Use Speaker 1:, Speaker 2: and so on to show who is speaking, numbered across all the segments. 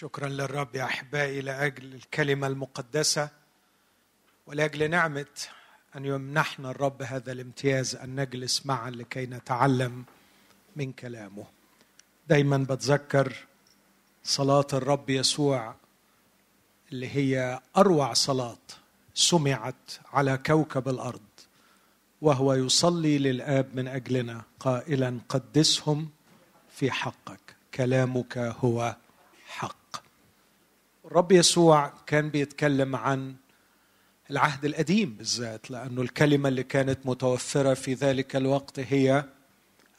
Speaker 1: شكرا للرب يا أحبائي لأجل الكلمة المقدسة ولأجل نعمة أن يمنحنا الرب هذا الامتياز أن نجلس معا لكي نتعلم من كلامه. دايما بتذكر صلاة الرب يسوع اللي هي أروع صلاة سمعت على كوكب الأرض وهو يصلي للآب من أجلنا قائلا قدسهم في حقك كلامك هو حق. الرب يسوع كان بيتكلم عن العهد القديم بالذات لأنه الكلمة اللي كانت متوفرة في ذلك الوقت هي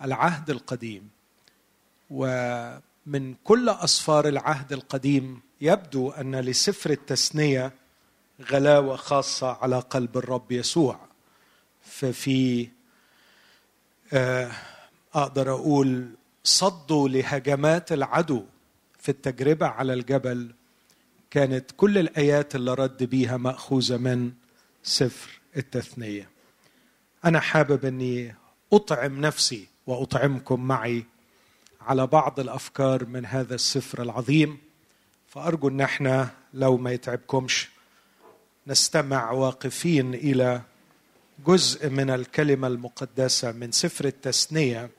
Speaker 1: العهد القديم. ومن كل اسفار العهد القديم يبدو أن لسفر التثنية غلاوة خاصة على قلب الرب يسوع. ففي آه، أقدر أقول صدوا لهجمات العدو في التجربة على الجبل كانت كل الآيات اللي رد بيها مأخوذة من سفر التثنية. أنا حابب أني أطعم نفسي وأطعمكم معي على بعض الأفكار من هذا السفر العظيم. فأرجو أن إحنا لو ما يتعبكمش نستمع واقفين إلى جزء من الكلمة المقدسة من سفر التثنية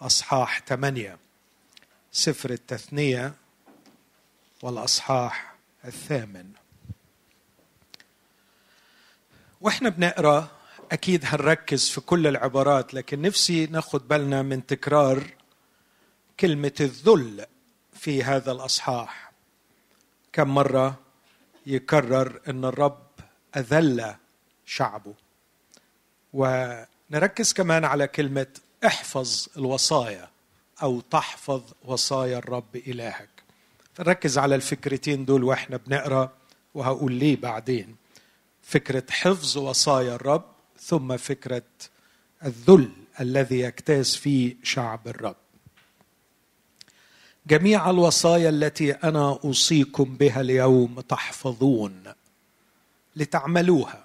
Speaker 1: أصحاح ثمانيه سفر التثنية والأصحاح الثامن. وإحنا بنقرأ أكيد هنركز في كل العبارات لكن نفسي ناخد بالنا من تكرار كلمة الذل في هذا الأصحاح. كم مرة يكرر إن الرب أذل شعبه. ونركز كمان على كلمة احفظ الوصايا. أو تحفظ وصايا الرب إلهك. فنركز على الفكرتين دول وإحنا بنقرأ وهقول ليه بعدين. فكرة حفظ وصايا الرب ثم فكرة الذل الذي يجتاز فيه شعب الرب. جميع الوصايا التي أنا أوصيكم بها اليوم تحفظون. لتعملوها.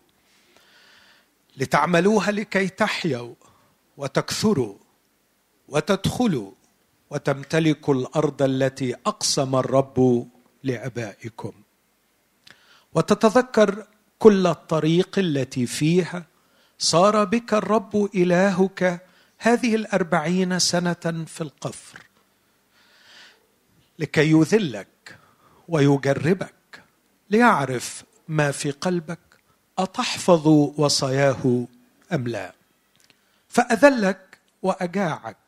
Speaker 1: لتعملوها لكي تحيوا وتكثروا وتدخلوا وتمتلكوا الأرض التي أقسم الرب لآبائكم. وتتذكر كل الطريق التي فيها. صار بك الرب إلهك هذه الأربعين سنة في القفر. لكي يذلك ويجربك ليعرف ما في قلبك أتحفظ وصاياه أم لا؟ فأذلك وأجاعك.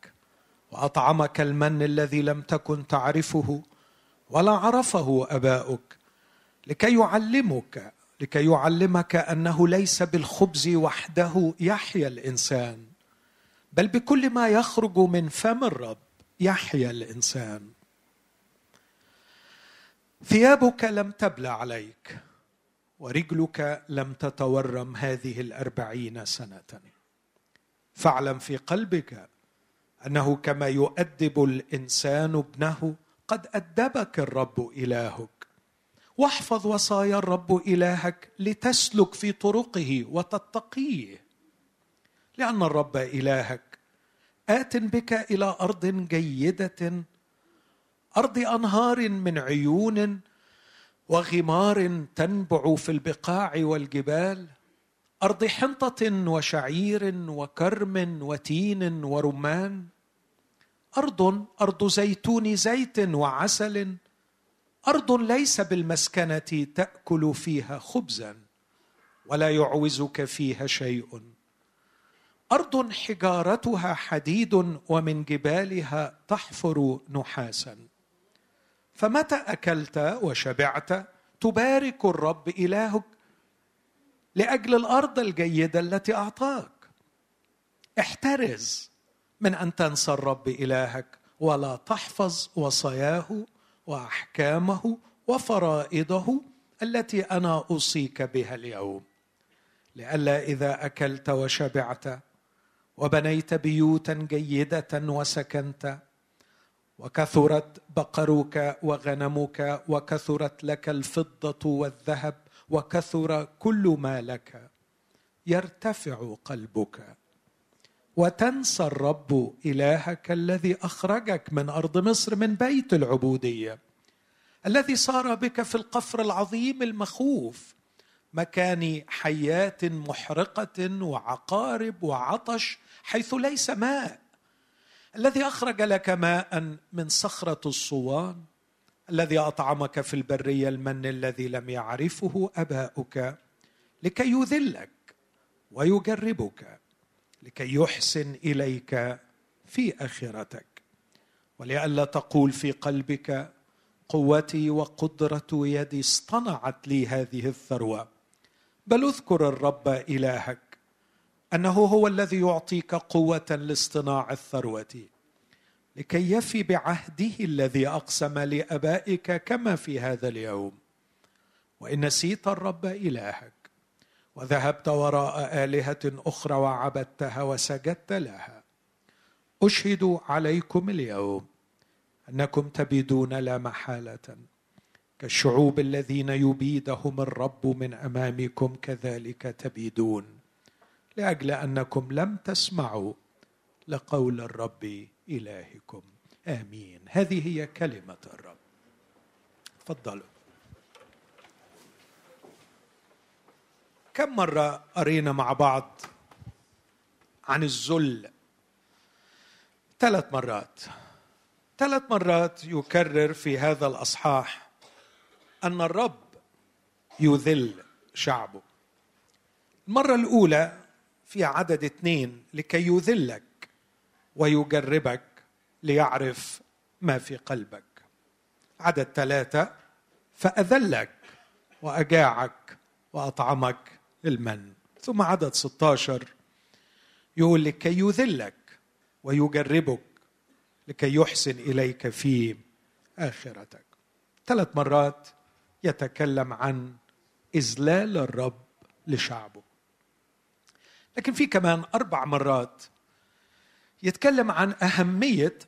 Speaker 1: وأطعمك المن الذي لم تكن تعرفه ولا عرفه أباؤك لكي يعلمك لكي يعلمك أنه ليس بالخبز وحده يحيا الإنسان بل بكل ما يخرج من فم الرب يحيا الإنسان. ثيابك لم تبلى عليك ورجلك لم تتورم هذه الأربعين سنة. فاعلم في قلبك أنه كما يؤدب الإنسان ابنه قد أدبك الرب إلهك. واحفظ وصايا الرب إلهك لتسلك في طرقه وتتقيه. لأن الرب إلهك آت بك إلى أرض جيدة أرض أنهار من عيون وغمار تنبع في البقاع والجبال. أرض حنطة وشعير وكرم وتين ورمان. أرض أرض زيتون زيت وعسل. أرض ليس بالمسكنة تأكل فيها خبزا ولا يعوزك فيها شيء. أرض حجارتها حديد ومن جبالها تحفر نحاسا. فمتى أكلت وشبعت تبارك الرب إلهك؟ لأجل الأرض الجيدة التي أعطاك. احترز من أن تنسى الرب إلهك ولا تحفظ وصاياه وأحكامه وفرائضه التي أنا أوصيك بها اليوم. لئلا إذا أكلت وشبعت وبنيت بيوتا جيدة وسكنت وكثرت بقرك وغنمك وكثرت لك الفضة والذهب وكثر كل ما لك. يرتفع قلبك. وتنسى الرب إلهك الذي أخرجك من أرض مصر من بيت العبودية الذي صار بك في القفر العظيم المخوف مكان حيات محرقة وعقارب وعطش حيث ليس ماء الذي أخرج لك ماء من صخرة الصوان. الذي أطعمك في البرية المن الذي لم يعرفه أباؤك لكي يذلك ويجربك لكي يحسن إليك في آخرتك. ولئلا تقول في قلبك قوتي وقدرة يدي اصطنعت لي هذه الثروة. بل اذكر الرب إلهك أنه هو الذي يعطيك قوة لاصطناع الثروة. لكي يفي بعهده الذي أقسم لأبائك كما في هذا اليوم. وإن نسيت الرب إلهك وذهبت وراء آلهة أخرى وعبدتها وسجدت لها. أشهد عليكم اليوم أنكم تبيدون لا محالة. كالشعوب الذين يبيدهم الرب من أمامكم كذلك تبيدون. لأجل أنكم لم تسمعوا لقول الرب إلهكم. آمين. هذه هي كلمة الرب. تفضلوا. كم مرة قرينا مع بعض عن الذل؟ ثلاث مرات. ثلاث مرات يكرر في هذا الأصحاح أن الرب يذل شعبه. المرة الأولى في عدد اثنين لكي يذلك. ويجربك ليعرف ما في قلبك. عدد ثلاثة فأذلك وأجاعك وأطعمك المن. ثم عدد 16 يقول لكي يذلك ويجربك لكي يحسن إليك في آخرتك. ثلاث مرات يتكلم عن إذلال الرب لشعبه. لكن في كمان أربع مرات يتكلم عن أهمية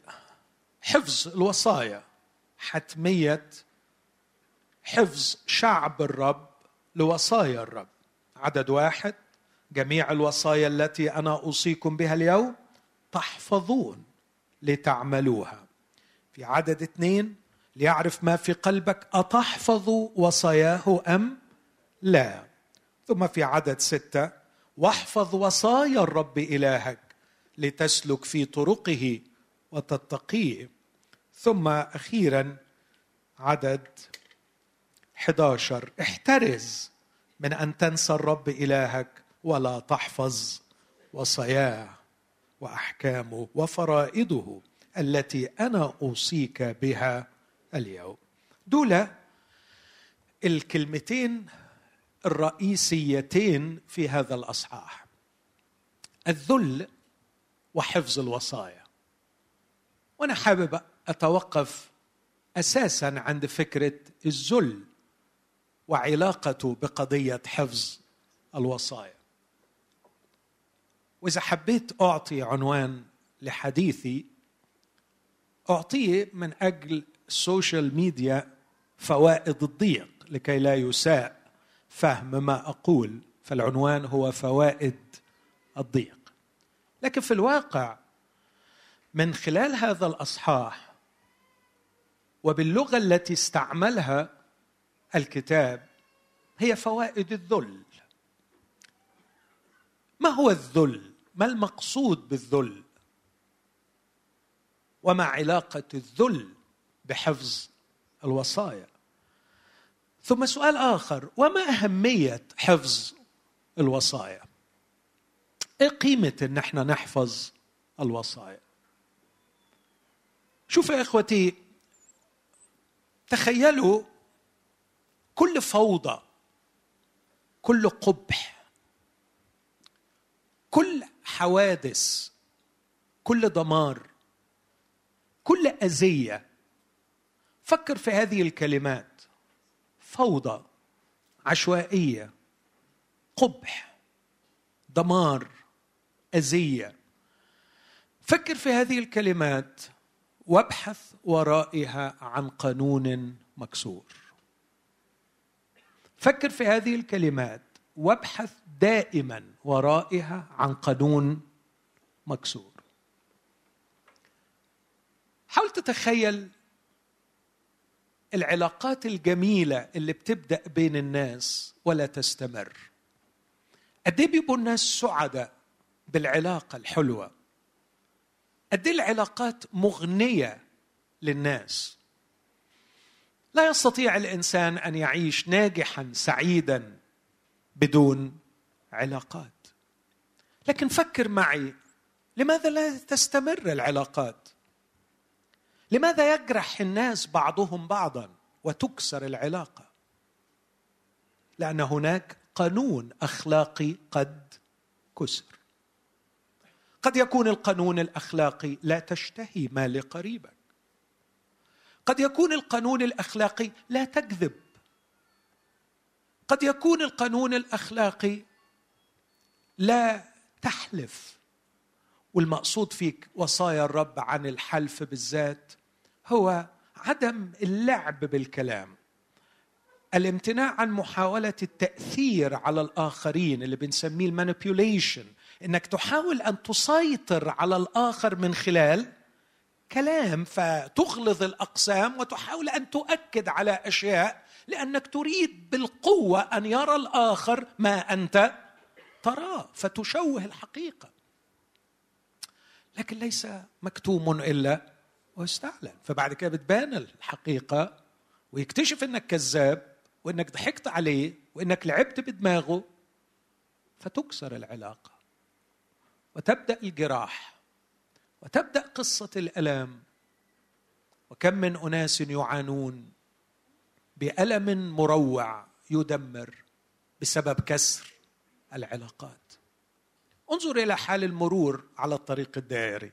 Speaker 1: حفظ الوصايا حتمية حفظ شعب الرب لوصايا الرب. عدد واحد جميع الوصايا التي أنا أوصيكم بها اليوم تحفظون لتعملوها. في عدد اثنين ليعرف ما في قلبك أتحفظ وصاياه أم لا؟ ثم في عدد ستة واحفظ وصايا الرب إلهك. لتسلك في طرقه وتتقيه ثم أخيرا عدد 11 احترز من أن تنسى الرب إلهك ولا تحفظ وصاياه وأحكامه وفرائضه التي أنا أوصيك بها اليوم. دول الكلمتين الرئيسيتين في هذا الأصحاح. الذل وحفظ الوصايا. وأنا حابب أتوقف أساسا عند فكرة الذل وعلاقته بقضية حفظ الوصايا. وإذا حبيت أعطي عنوان لحديثي أعطيه من أجل السوشيال ميديا فوائد الضيق لكي لا يساء فهم ما أقول فالعنوان هو فوائد الضيق. لكن في الواقع من خلال هذا الأصحاح وباللغة التي استعملها الكتاب هي فوائد الذل. ما هو الذل؟ ما المقصود بالذل؟ وما علاقة الذل بحفظ الوصايا؟ ثم سؤال آخر وما أهمية حفظ الوصايا؟ إيه قيمة إن إحنا نحفظ الوصايا؟ شوف يا إخوتي تخيلوا كل فوضى كل قبح كل حوادث كل دمار كل أذية. فكر في هذه الكلمات فوضى عشوائية قبح دمار. أذية. فكر في هذه الكلمات وابحث ورائها عن قانون مكسور. فكر في هذه الكلمات وابحث دائما ورائها عن قانون مكسور. حاول تتخيل العلاقات الجميلة اللي بتبدأ بين الناس ولا تستمر. قد إيه بيبقوا الناس سعداء؟ بالعلاقة الحلوة. قد إيه العلاقات مغنية للناس؟ لا يستطيع الإنسان أن يعيش ناجحا سعيدا بدون علاقات. لكن فكر معي لماذا لا تستمر العلاقات؟ لماذا يجرح الناس بعضهم بعضا وتكسر العلاقة؟ لأن هناك قانون أخلاقي قد كسر. قد يكون القانون الأخلاقي لا تشتهي ما لقريبك. قد يكون القانون الأخلاقي لا تكذب. قد يكون القانون الأخلاقي لا تحلف. والمقصود فيك وصايا الرب عن الحلف بالذات هو عدم اللعب بالكلام. الامتناع عن محاولة التأثير على الآخرين اللي بنسميه المانيبيوليشن إنك تحاول أن تسيطر على الآخر من خلال كلام فتغلظ الأقسام وتحاول أن تؤكد على أشياء لأنك تريد بالقوة أن يرى الآخر ما أنت تراه فتشوه الحقيقة. لكن ليس مكتوم إلا واستعلن. فبعد كده بتبان الحقيقة ويكتشف إنك كذاب وإنك ضحكت عليه وإنك لعبت بدماغه فتكسر العلاقة. وتبدأ الجراح وتبدأ قصة الالام وكم من أناس يعانون بألم مروع يدمر بسبب كسر العلاقات. انظر إلى حال المرور على الطريق الدائري.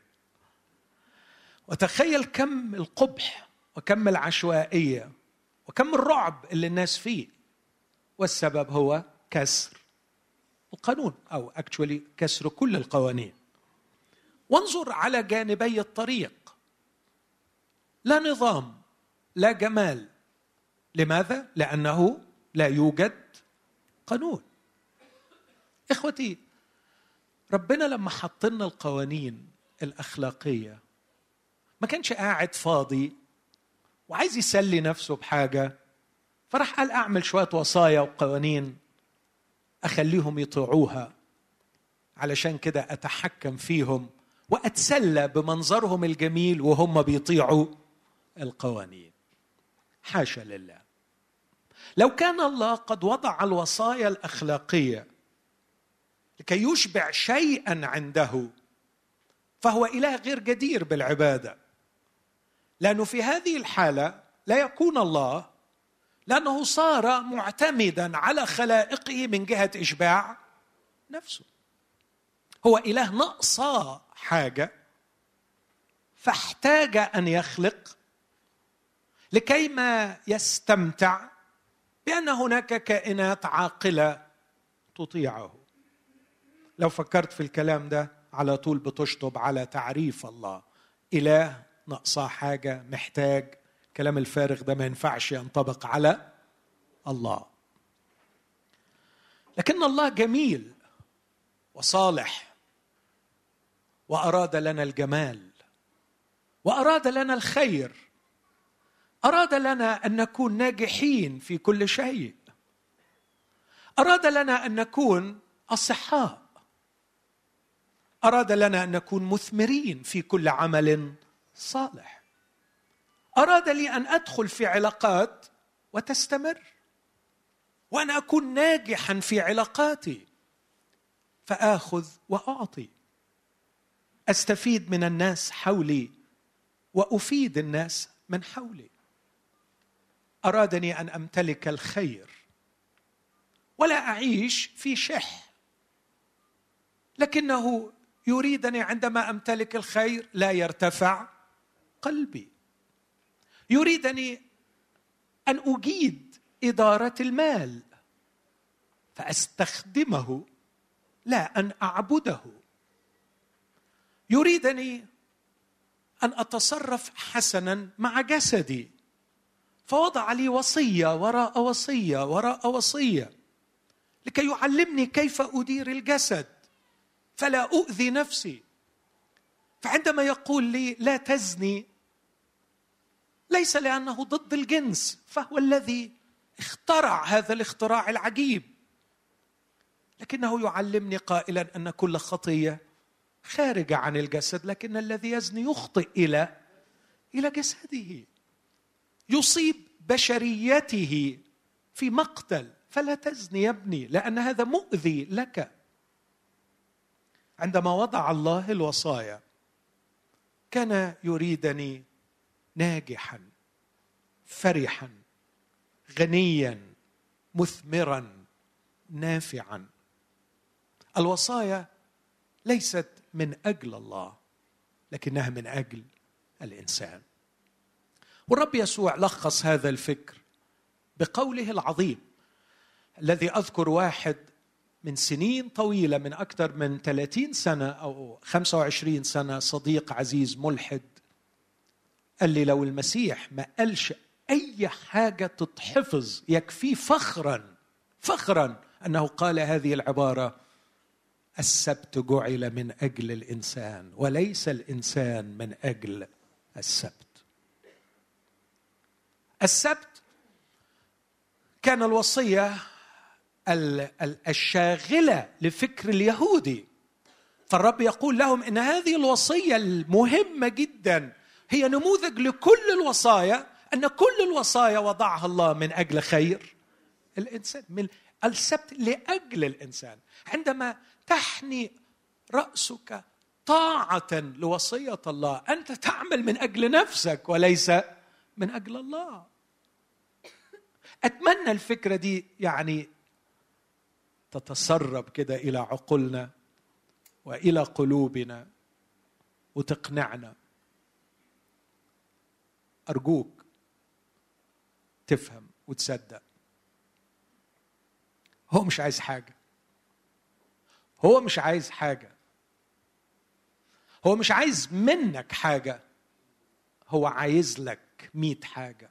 Speaker 1: وتخيل كم القبح وكم العشوائية وكم الرعب اللي الناس فيه. والسبب هو كسر. القانون أو اكشولي كسر كل القوانين. وانظر على جانبي الطريق. لا نظام لا جمال. لماذا؟ لأنه لا يوجد قانون. إخوتي ربنا لما حط لنا القوانين الأخلاقية ما كانش قاعد فاضي وعايز يسلي نفسه بحاجة فراح قال أعمل شوية وصايا وقوانين. أخليهم يطيعوها. علشان كده أتحكم فيهم وأتسلى بمنظرهم الجميل وهم بيطيعوا القوانين. حاشا لله. لو كان الله قد وضع الوصايا الأخلاقية لكي يشبع شيئا عنده فهو إله غير جدير بالعبادة. لأنه في هذه الحالة لا يكون الله لأنه صار معتمدا على خلائقه من جهة إشباع نفسه. هو إله نقصى حاجة فاحتاج أن يخلق لكي ما يستمتع بأن هناك كائنات عاقلة تطيعه. لو فكرت في الكلام ده على طول بتشطب على تعريف الله. إله ناقصاه حاجة محتاج الكلام الفارغ ده ما ينفعش ينطبق على الله. لكن الله جميل وصالح وأراد لنا الجمال وأراد لنا الخير أراد لنا أن نكون ناجحين في كل شيء أراد لنا أن نكون أصحاء أراد لنا أن نكون مثمرين في كل عمل صالح. أراد لي أن أدخل في علاقات وتستمر وأن أكون ناجحا في علاقاتي فآخذ وأعطي. أستفيد من الناس حولي وأفيد الناس من حولي. أرادني أن أمتلك الخير ولا أعيش في شح. لكنه يريدني عندما أمتلك الخير لا يرتفع قلبي. يريدني أن أجيد إدارة المال فأستخدمه لا أن أعبده. يريدني أن أتصرف حسنا مع جسدي فوضع لي وصية وراء وصية وراء وصية لكي يعلمني كيف أدير الجسد فلا أؤذي نفسي. فعندما يقول لي لا تزني ليس لأنه ضد الجنس فهو الذي اخترع هذا الاختراع العجيب. لكنه يعلمني قائلا أن كل خطية خارجة عن الجسد لكن الذي يزني يخطئ إلى إلى جسده. يصيب بشريته في مقتل. فلا تزني يا ابني لأن هذا مؤذي لك. عندما وضع الله الوصايا كان يريدني ناجحا فرحا غنيا مثمرا نافعا. الوصايا ليست من أجل الله لكنها من أجل الإنسان. والرب يسوع لخص هذا الفكر بقوله العظيم الذي أذكر واحد من سنين طويلة من أكثر من 30 سنة أو 25 سنة صديق عزيز ملحد قال لي لو المسيح ما قالش أي حاجة تتحفظ يكفيه فخرا فخرا أنه قال هذه العبارة السبت جعل من أجل الإنسان وليس الإنسان من أجل السبت. السبت كان الوصية الشاغلة لفكر اليهودي. فالرب يقول لهم إن هذه الوصية المهمة جدا هي نموذج لكل الوصايا أن كل الوصايا وضعها الله من أجل خير الإنسان من السبت لأجل الإنسان. عندما تحني رأسك طاعة لوصية الله أنت تعمل من أجل نفسك وليس من أجل الله. أتمنى الفكرة دي يعني تتسرب كده إلى عقولنا وإلى قلوبنا وتقنعنا. أرجوك تفهم وتصدق. هو مش عايز حاجة. هو مش عايز حاجة. هو مش عايز منك حاجة. هو عايز لك ميت حاجة.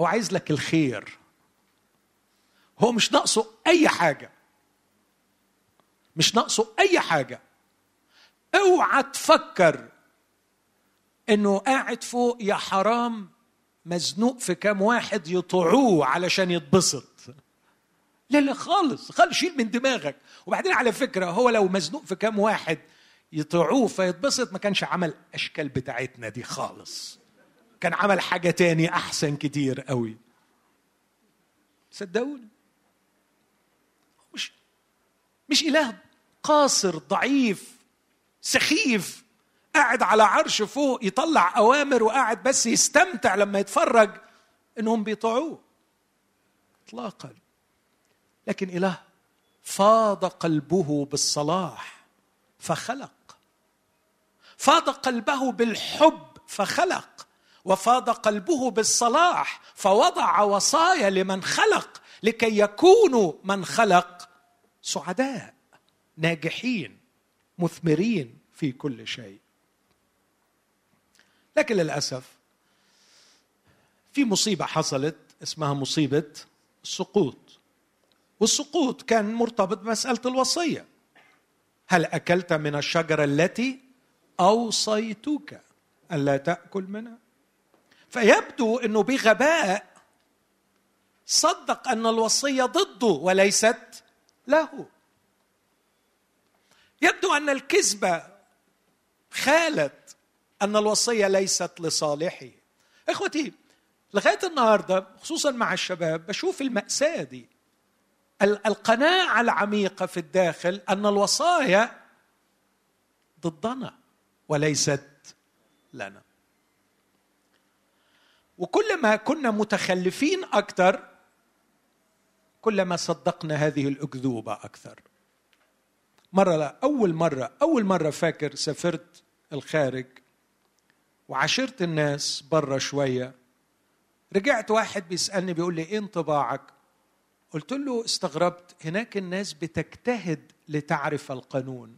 Speaker 1: هو عايز لك الخير. هو مش ناقصه أي حاجة. مش ناقصه أي حاجة. اوعى تفكر إنه قاعد فوق يا حرام مزنوق في كام واحد يطوعوه علشان يتبسط. لا لا خالص خالص شيل من دماغك. وبعدين على فكرة هو لو مزنوق في كام واحد يطيعوه فيتبسط ما كانش عمل أشكال بتاعتنا دي خالص. كان عمل حاجة تاني أحسن كتير قوي. صدقوني. مش مش إله قاصر ضعيف سخيف. قاعد على عرش فوق يطلع أوامر وقاعد بس يستمتع لما يتفرج إنهم بيطيعوه. اطلاقا. لكن إله فاض قلبه بالصلاح فخلق. فاض قلبه بالحب فخلق. وفاض قلبه بالصلاح فوضع وصايا لمن خلق لكي يكونوا من خلق سعداء ناجحين مثمرين في كل شيء. لكن للأسف في مصيبة حصلت اسمها مصيبة السقوط والسقوط كان مرتبط بمسألة الوصية. هل أكلت من الشجرة التي أوصيتك الا تأكل منها؟ فيبدو إنه بغباء صدق أن الوصية ضده وليست له. يبدو أن الكذبة خالت أن الوصية ليست لصالحه إخوتي لغاية النهارده خصوصا مع الشباب بشوف المأساة دي. القناعة العميقة في الداخل أن الوصايا ضدنا وليست لنا. وكل ما كنا متخلفين أكثر كلما صدقنا هذه الأكذوبة أكثر. مرة لا أول مرة أول مرة فاكر سافرت الخارج وعاشرت الناس بره شوية. رجعت واحد بيسألني بيقول لي إيه انطباعك؟ قلت له استغربت هناك الناس بتجتهد لتعرف القانون.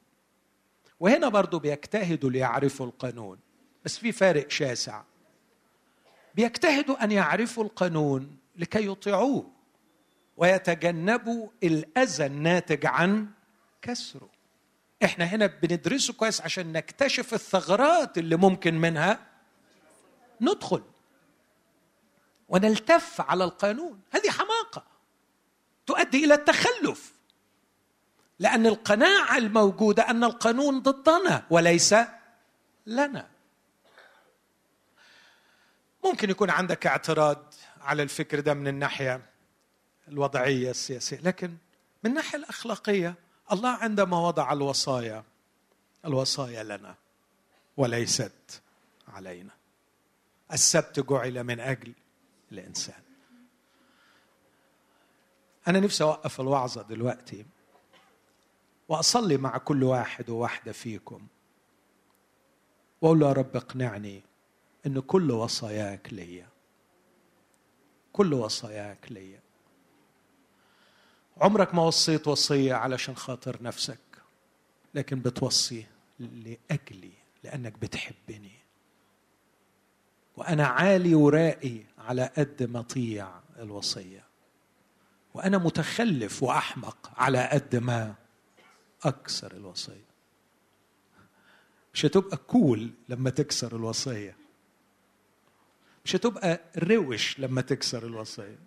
Speaker 1: وهنا برضو بيجتهدوا ليعرفوا القانون بس في فارق شاسع. بيجتهدوا أن يعرفوا القانون لكي يطيعوه ويتجنبوا الأذى الناتج عن كسره. إحنا هنا بندرسه كويس عشان نكتشف الثغرات اللي ممكن منها ندخل ونلتف على القانون. هذه حماقة تؤدي إلى التخلف لأن القناعة الموجودة أن القانون ضدنا وليس لنا. ممكن يكون عندك اعتراض على الفكر ده من الناحية الوضعية السياسية لكن من الناحية الأخلاقية الله عندما وضع الوصايا. الوصايا لنا. وليست علينا. السبت جعل من أجل الإنسان. أنا نفسي أوقف الوعظة دلوقتي وأصلي مع كل واحد وواحده فيكم. وأقول له يا رب اقنعني إن كل وصاياك ليا. كل وصاياك ليا. عمرك ما وصيت وصية علشان خاطر نفسك لكن بتوصي لأجلي لأنك بتحبني. وأنا عالي ورائي على قد ما اطيع الوصية. وأنا متخلف وأحمق على قد ما أكسر الوصية. مش هتبقى كول لما تكسر الوصية. مش هتبقى روش لما تكسر الوصية.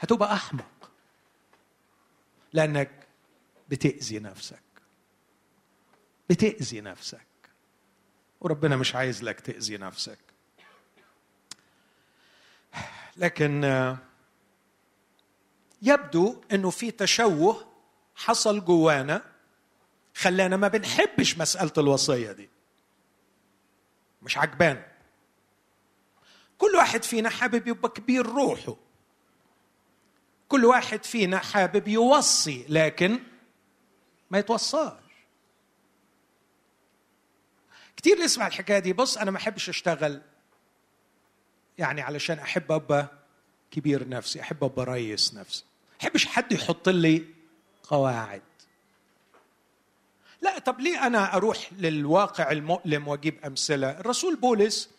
Speaker 1: هتبقى أحمق. لأنك بتأذي نفسك. بتأذي نفسك. وربنا مش عايز لك تأذي نفسك. لكن يبدو إنه في تشوه حصل جوانا خلانا ما بنحبش مسألة الوصية دي. مش عجبان. كل واحد فينا حابب يبقى كبير روحه. كل واحد فينا حابب يوصي لكن ما يتوصاش. كتير نسمع الحكاية دي بص أنا ما أحبش أشتغل يعني علشان أحب أبقى كبير نفسي أحب أبقى ريس نفسي. أحبش حد يحط لي قواعد. لا طب ليه أنا أروح للواقع المؤلم وأجيب أمثلة؟ الرسول بولس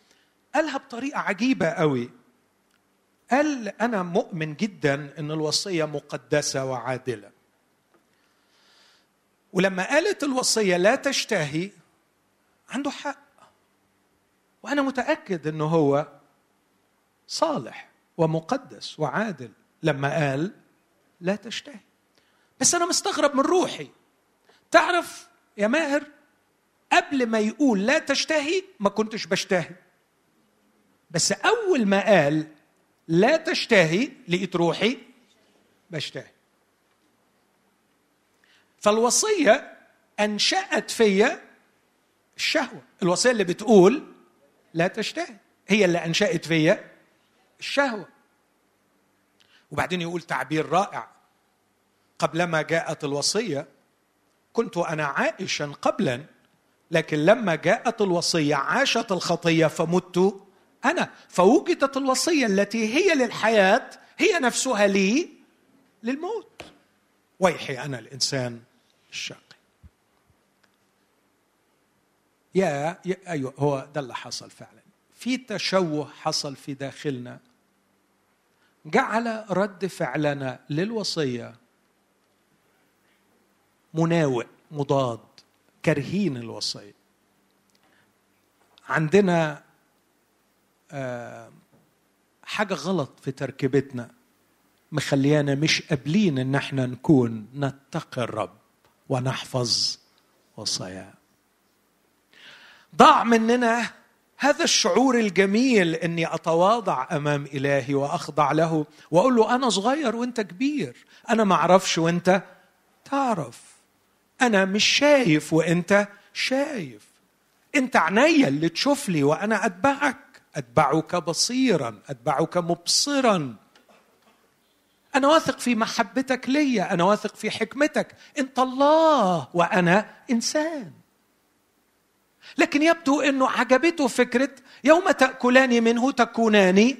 Speaker 1: قالها بطريقة عجيبة قوي. قال أنا مؤمن جدا إن الوصية مقدسة وعادلة؟ ولما قالت الوصية لا تشتهي عنده حق. وأنا متأكد إنه هو صالح ومقدس وعادل. لما قال لا تشتهي. بس أنا مستغرب من روحي. تعرف يا ماهر قبل ما يقول لا تشتهي ما كنتش بشتهي. بس أول ما قال لا تشتهي لقيت روحي بشتهي. فالوصية أنشأت فيا الشهوة. الوصية اللي بتقول لا تشتهي هي اللي أنشأت فيا الشهوة. وبعدين يقول تعبير رائع. قبلما جاءت الوصية كنت أنا عائشا قبلا لكن لما جاءت الوصية عاشت الخطية فمت أنا فوجدت الوصية التي هي للحياة هي نفسها لي للموت. ويحي أنا الإنسان الشقي يا, يا أيوه هو ده اللي حصل فعلا. في تشوه حصل في داخلنا. جعل رد فعلنا للوصية مناوئ مضاد كارهين الوصية. عندنا آه، حاجة غلط في تركيبتنا مخليانا مش قابلين إن إحنا نكون نتقي الرب ونحفظ وصاياه. ضاع مننا هذا الشعور الجميل إني أتواضع أمام إلهي وأخضع له وأقول له أنا صغير وأنت كبير أنا ما أعرفش وأنت تعرف أنا مش شايف وأنت شايف أنت عينيا اللي تشوف لي وأنا أتبعك. أتبعك بصيرا أتبعك مبصرا. أنا واثق في محبتك ليا أنا واثق في حكمتك. أنت الله وأنا إنسان. لكن يبدو إنه عجبته فكرة يوم تأكلان منه تكونان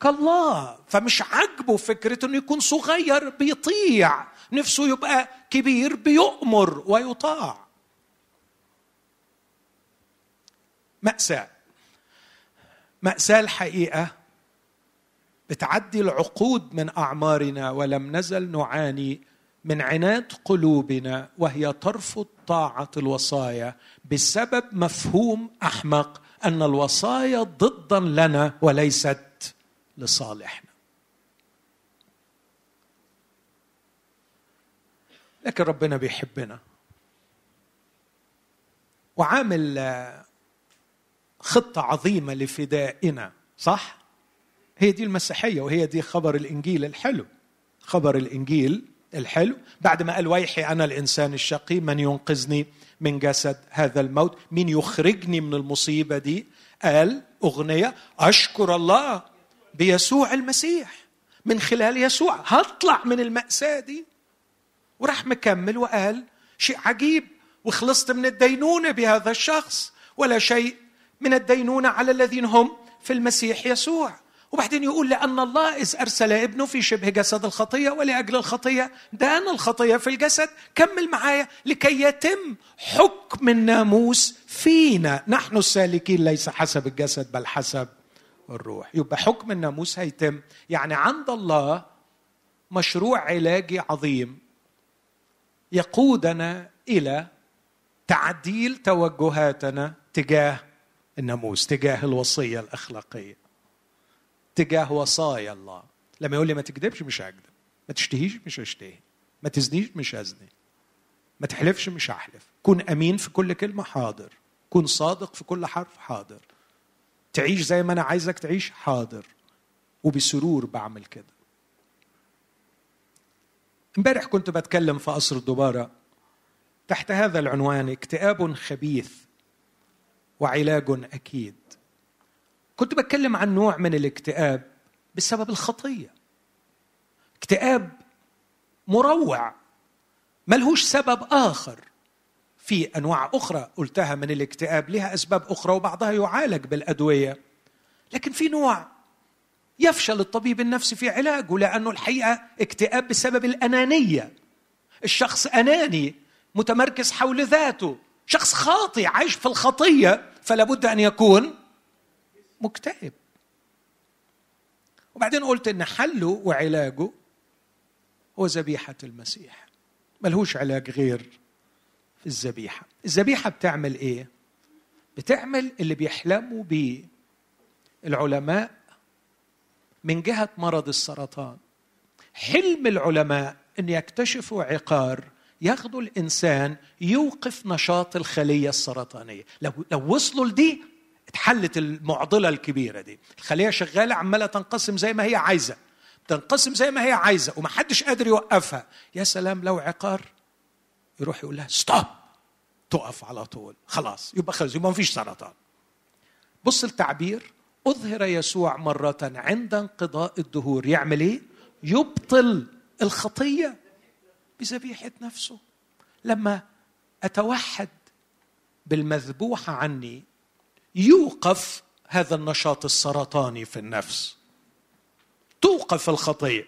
Speaker 1: كالله. فمش عاجبه فكرة إنه يكون صغير بيطيع نفسه يبقى كبير بيؤمر ويطاع. مأساة. مأساة الحقيقة بتعدي العقود من أعمارنا ولم نزل نعاني من عناد قلوبنا وهي ترفض طاعة الوصايا بسبب مفهوم أحمق أن الوصايا ضدا لنا وليست لصالحنا. لكن ربنا بيحبنا. وعامل خطة عظيمة لفدائنا صح؟ هي دي المسيحية وهي دي خبر الإنجيل الحلو. خبر الإنجيل الحلو بعد ما قال ويحي أنا الإنسان الشقي من ينقذني من جسد هذا الموت؟ مين يخرجني من المصيبة دي؟ قال أغنية أشكر الله بيسوع المسيح. من خلال يسوع هطلع من المأساة دي. وراح مكمل وقال شيء عجيب وخلصت من الدينونة بهذا الشخص. ولا شيء من الدينونة على الذين هم في المسيح يسوع. وبعدين يقول لأن الله إذ أرسل ابنه في شبه جسد الخطية ولأجل الخطية دان الخطية في الجسد. كمل معايا لكي يتم حكم الناموس فينا. نحن السالكين ليس حسب الجسد بل حسب الروح. يبقى حكم الناموس هيتم. يعني عند الله مشروع علاجي عظيم يقودنا إلى تعديل توجهاتنا تجاه الناموس تجاه الوصية الأخلاقية تجاه وصايا الله. لما يقول لي ما تكذبش مش هكذب ما تشتهيش مش هشتهي ما تزنيش مش هزني ما تحلفش مش هحلف. كن أمين في كل كلمة حاضر كن صادق في كل حرف حاضر. تعيش زي ما أنا عايزك تعيش حاضر وبسرور بعمل كده. امبارح كنت بتكلم في قصر الدبارة تحت هذا العنوان اكتئاب خبيث وعلاج أكيد. كنت بتكلم عن نوع من الاكتئاب بسبب الخطية. اكتئاب مروع ملهوش سبب آخر. في أنواع أخرى قلتها من الاكتئاب لها أسباب أخرى وبعضها يعالج بالأدوية. لكن في نوع يفشل الطبيب النفسي في علاجه لأنه الحقيقة اكتئاب بسبب الأنانية. الشخص أناني متمركز حول ذاته. شخص خاطئ عايش في الخطية. فلا بد أن يكون مكتئب. وبعدين قلت إن حله وعلاجه هو ذبيحة المسيح. ملهوش علاج غير في الذبيحة. الذبيحة بتعمل إيه؟ بتعمل اللي بيحلموا بيه العلماء من جهة مرض السرطان. حلم العلماء إن يكتشفوا عقار ياخدوا الإنسان يوقف نشاط الخلية السرطانية. لو لو وصلوا لدي اتحلت المعضلة الكبيرة دي. الخلية شغالة عمالة تنقسم زي ما هي عايزة. تنقسم زي ما هي عايزة ومحدش قادر يوقفها. يا سلام لو عقار يروح يقول لها ستوب تقف على طول. خلاص يبقى خلص يبقى مفيش سرطان. بص التعبير. أظهر يسوع مرة عند انقضاء الدهور. يعمل إيه؟ يبطل الخطية. بذبيحة نفسه. لما أتوحد بالمذبوح عني يوقف هذا النشاط السرطاني في النفس. توقف الخطيه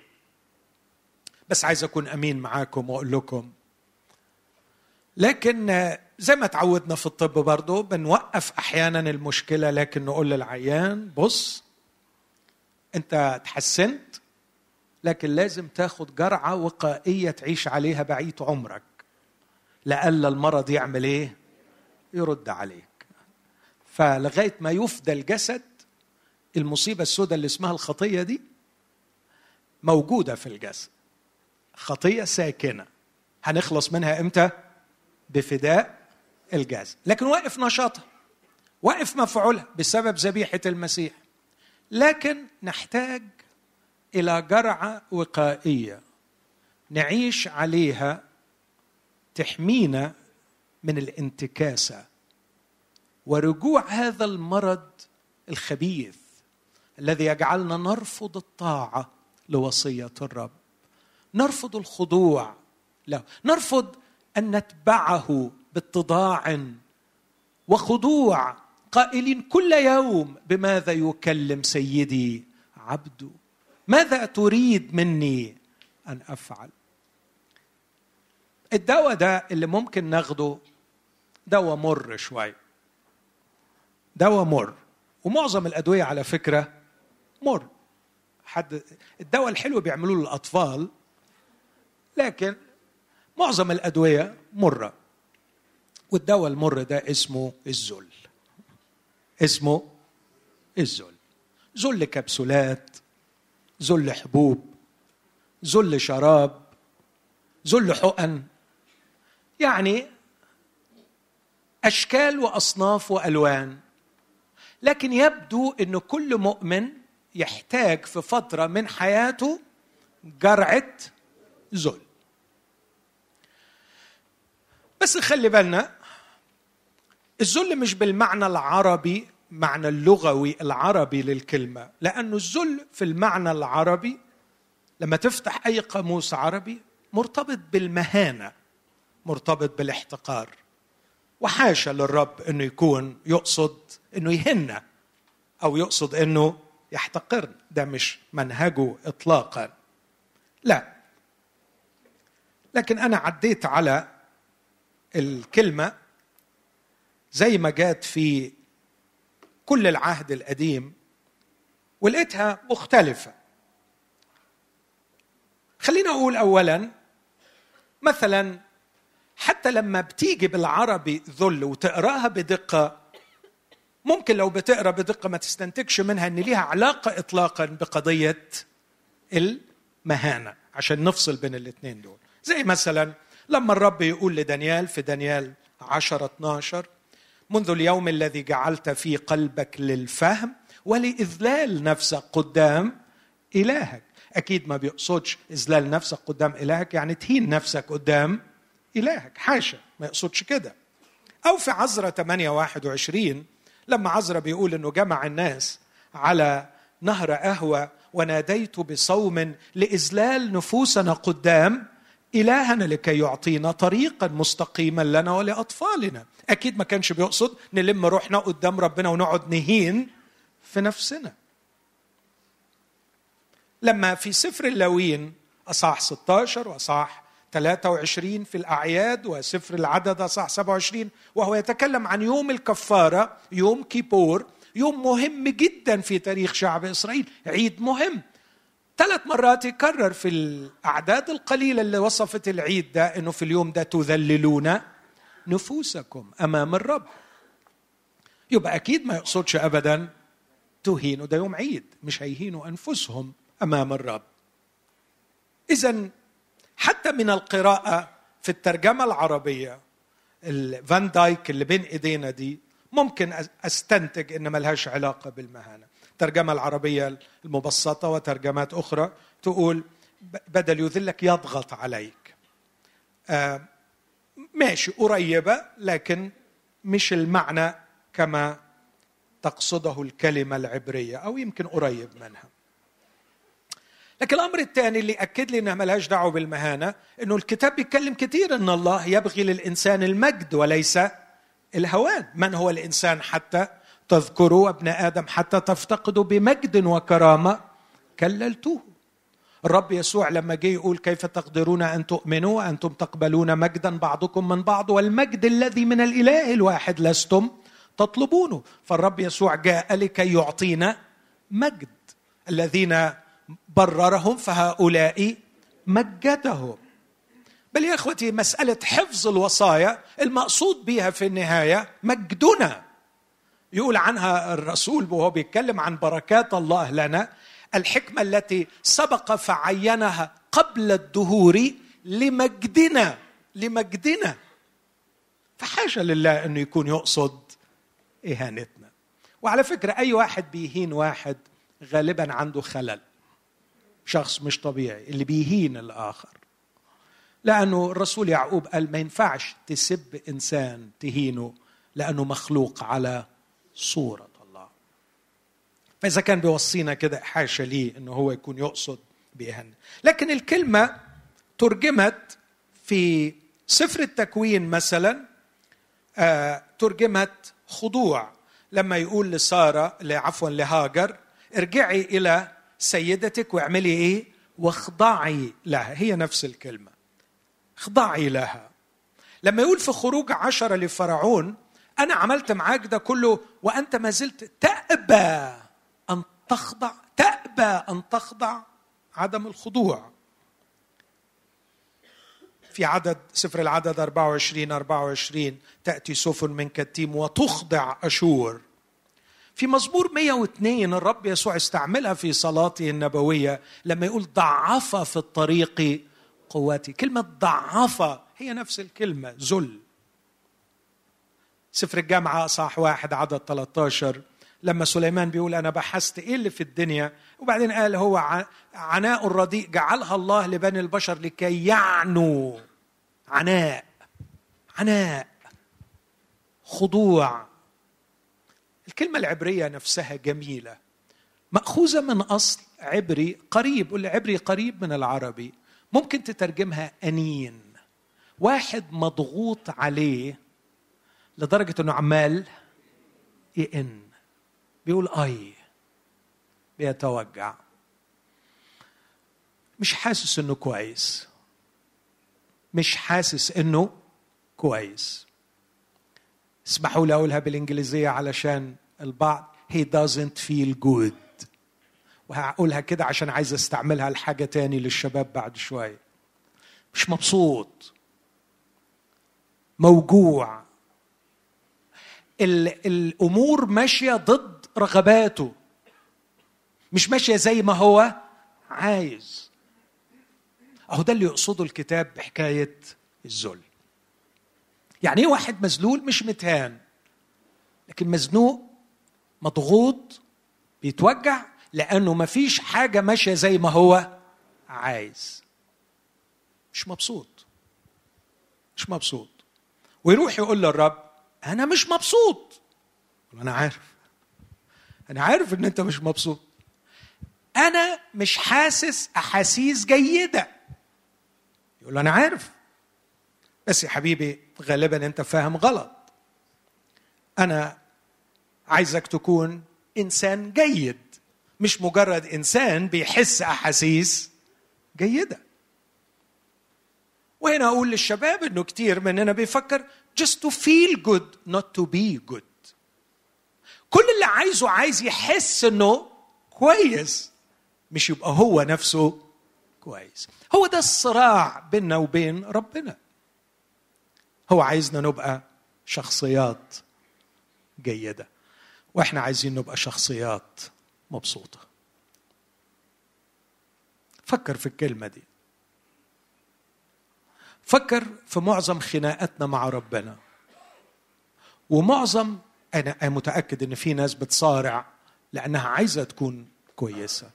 Speaker 1: بس عايز أكون أمين معاكم وأقول لكم لكن زي ما تعودنا في الطب برضه بنوقف أحيانا المشكلة لكن نقول للعيان بص أنت تحسنت لكن لازم تاخد جرعة وقائية تعيش عليها بقيه عمرك. لألا المرض يعمل إيه؟ يرد عليك. فلغاية ما يفدى الجسد المصيبة السوداء اللي اسمها الخطية دي موجودة في الجسد. خطية ساكنة. هنخلص منها إمتى؟ بفداء الجسد. لكن واقف نشاطها واقف مفعولها بسبب ذبيحة المسيح. لكن نحتاج إلى جرعة وقائية. نعيش عليها تحمينا من الانتكاسة. ورجوع هذا المرض الخبيث الذي يجعلنا نرفض الطاعة لوصية الرب. نرفض الخضوع له. نرفض أن نتبعه باتضاع وخضوع. قائلين كل يوم بماذا يكلم سيدي عبده؟ ماذا تريد مني أن أفعل؟ الدواء ده اللي ممكن ناخده دواء مر شوية دواء مر. ومعظم الأدوية على فكرة مر. حد الدواء الحلو بيعملوه للأطفال لكن معظم الأدوية مرة. والدواء المر ده اسمه الذل اسمه الذل ذل كبسولات ذل حبوب ذل شراب ذل حقن. يعني أشكال وأصناف وألوان. لكن يبدو ان كل مؤمن يحتاج في فترة من حياته جرعة ذل. بس خلي بالنا الذل مش بالمعنى العربي معنى اللغوي العربي للكلمة. لأنه الذل في المعنى العربي لما تفتح أي قاموس عربي مرتبط بالمهانة مرتبط بالاحتقار. وحاشا للرب إنه يكون يقصد إنه يهنا أو يقصد إنه يحتقرنا ده مش منهجه اطلاقا. لا. لكن أنا عديت على الكلمة زي ما جات في كل العهد القديم ولقيتها مختلفة. خلينا أقول اولا مثلا حتى لما بتيجي بالعربي ذل وتقرأها بدقة ممكن لو بتقرأ بدقة ما تستنتجش منها إن ليها علاقة اطلاقا بقضية المهانة عشان نفصل بين الاثنين دول. زي مثلا لما الرب يقول لدانيال في دانيال 10 12 منذ اليوم الذي جعلت في قلبك للفهم ولإذلال نفسك قدام إلهك. أكيد ما بيقصدش إذلال نفسك قدام إلهك يعني تهين نفسك قدام إلهك. حاشا ما يقصدش كده. أو في عزرة 8 21 لما عزرة بيقول إنه جمع الناس على نهر أهوى وناديت بصوم لإذلال نفوسنا قدام إلهنا لكي يعطينا طريقا مستقيما لنا ولأطفالنا. أكيد ما كانش بيقصد نلم روحنا قدام ربنا ونقعد نهين في نفسنا. لما في سفر اللاويين أصح 16 وأصح 23 في الأعياد وسفر العدد أصح 27 وهو يتكلم عن يوم الكفارة يوم كيبور يوم مهم جدا في تاريخ شعب إسرائيل. عيد مهم. ثلاث مرات يكرر في الأعداد القليلة اللي وصفت العيد ده أنه في اليوم ده تذللون نفوسكم أمام الرب. يبقى أكيد ما يقصدش أبدا تهينوا ده يوم عيد مش هيهينوا أنفسهم أمام الرب. إذا حتى من القراءة في الترجمة العربية الفان دايك اللي بين إيدينا دي ممكن أستنتج إن ملهاش علاقة بالمهانة. الترجمه العربية المبسطة وترجمات أخرى تقول بدل يذلك يضغط عليك. آه ماشي قريبة لكن مش المعنى كما تقصده الكلمة العبرية أو يمكن قريب منها. لكن الأمر الثاني اللي أكد لي إنها ملهاش دعوة بالمهانة إنه الكتاب بيتكلم كثير إن الله يبغي للإنسان المجد وليس الهوان. من هو الإنسان حتى تذكروا ابن آدم حتى تفتقدوا بمجد وكرامة كللتوه. الرب يسوع لما جه يقول كيف تقدرون أن تؤمنوا وأنتم تقبلون مجدا بعضكم من بعض والمجد الذي من الإله الواحد لستم تطلبونه. فالرب يسوع جاء لكي يعطينا مجد. الذين بررهم فهؤلاء مجدهم. بل يا إخوتي مسألة حفظ الوصايا المقصود بها في النهاية مجدنا. يقول عنها الرسول وهو بيتكلم عن بركات الله لنا الحكمة التي سبق فعينها قبل الدهور لمجدنا لمجدنا. فحاشا لله إنه يكون يقصد إهانتنا. وعلى فكرة أي واحد بيهين واحد غالبا عنده خلل. شخص مش طبيعي اللي بيهين الآخر. لأنه الرسول يعقوب قال ما ينفعش تسب إنسان تهينه لأنه مخلوق على صورة الله. فإذا كان بيوصينا كده حاشا ليه إنه هو يكون يقصد بيهن. لكن الكلمة ترجمت في سفر التكوين مثلا آه ترجمت خضوع. لما يقول لسارة عفوا لهاجر ارجعي إلى سيدتك واعملي إيه؟ واخضعي لها. هي نفس الكلمة. اخضعي لها. لما يقول في خروج عشرة لفرعون أنا عملت معاك ده كله وأنت ما زلت تأبى أن تخضع تأبى أن تخضع عدم الخضوع. في عدد سفر العدد 24 24 تأتي سفن من كتيم وتخضع أشور. في مزمور 102 الرب يسوع استعملها في صلاته النبوية لما يقول ضعف في الطريق قوتي كلمة ضعف هي نفس الكلمة ذل. سفر الجامعة صح واحد عدد 13 لما سليمان بيقول أنا بحثت إيه اللي في الدنيا وبعدين قال هو عناء الرديء جعلها الله لبني البشر لكي يعنوا. عناء عناء خضوع. الكلمة العبرية نفسها جميلة. مأخوذة من أصل عبري قريب قول عبري قريب من العربي. ممكن تترجمها أنين. واحد مضغوط عليه لدرجة أنه عمال يئن. بيقول أي. بيتوجع مش حاسس إنه كويس. مش حاسس إنه كويس. اسمحوا لي أقولها بالإنجليزية علشان البعض. He doesn't feel good. وهقولها كده عشان عايز أستعملها لحاجة تاني للشباب بعد شوية. مش مبسوط. موجوع. الأمور ماشية ضد رغباته. مش ماشية زي ما هو عايز. أهو ده اللي يقصده الكتاب بحكاية الذل. يعني إيه واحد مذلول؟ مش متهان. لكن مزنوق مضغوط بيتوجع لأنه مفيش حاجة ماشية زي ما هو عايز. مش مبسوط. مش مبسوط. ويروح يقول للرب أنا مش مبسوط. أنا عارف. أنا عارف إن أنت مش مبسوط. أنا مش حاسس أحاسيس جيدة. يقول له أنا عارف. بس يا حبيبي غالبا أنت فاهم غلط. أنا عايزك تكون إنسان جيد. مش مجرد إنسان بيحس أحاسيس جيدة. وهنا أقول للشباب إنه كتير مننا بيفكر just to feel good not to be good. كل اللي عايزه عايز يحس إنه كويس مش يبقى هو نفسه كويس. هو ده الصراع بيننا وبين ربنا. هو عايزنا نبقى شخصيات جيدة وإحنا عايزين نبقى شخصيات مبسوطة. فكر في الكلمة دي. فكر في معظم خناقاتنا مع ربنا. ومعظم أنا متأكد إن في ناس بتصارع لأنها عايزة تكون كويسة.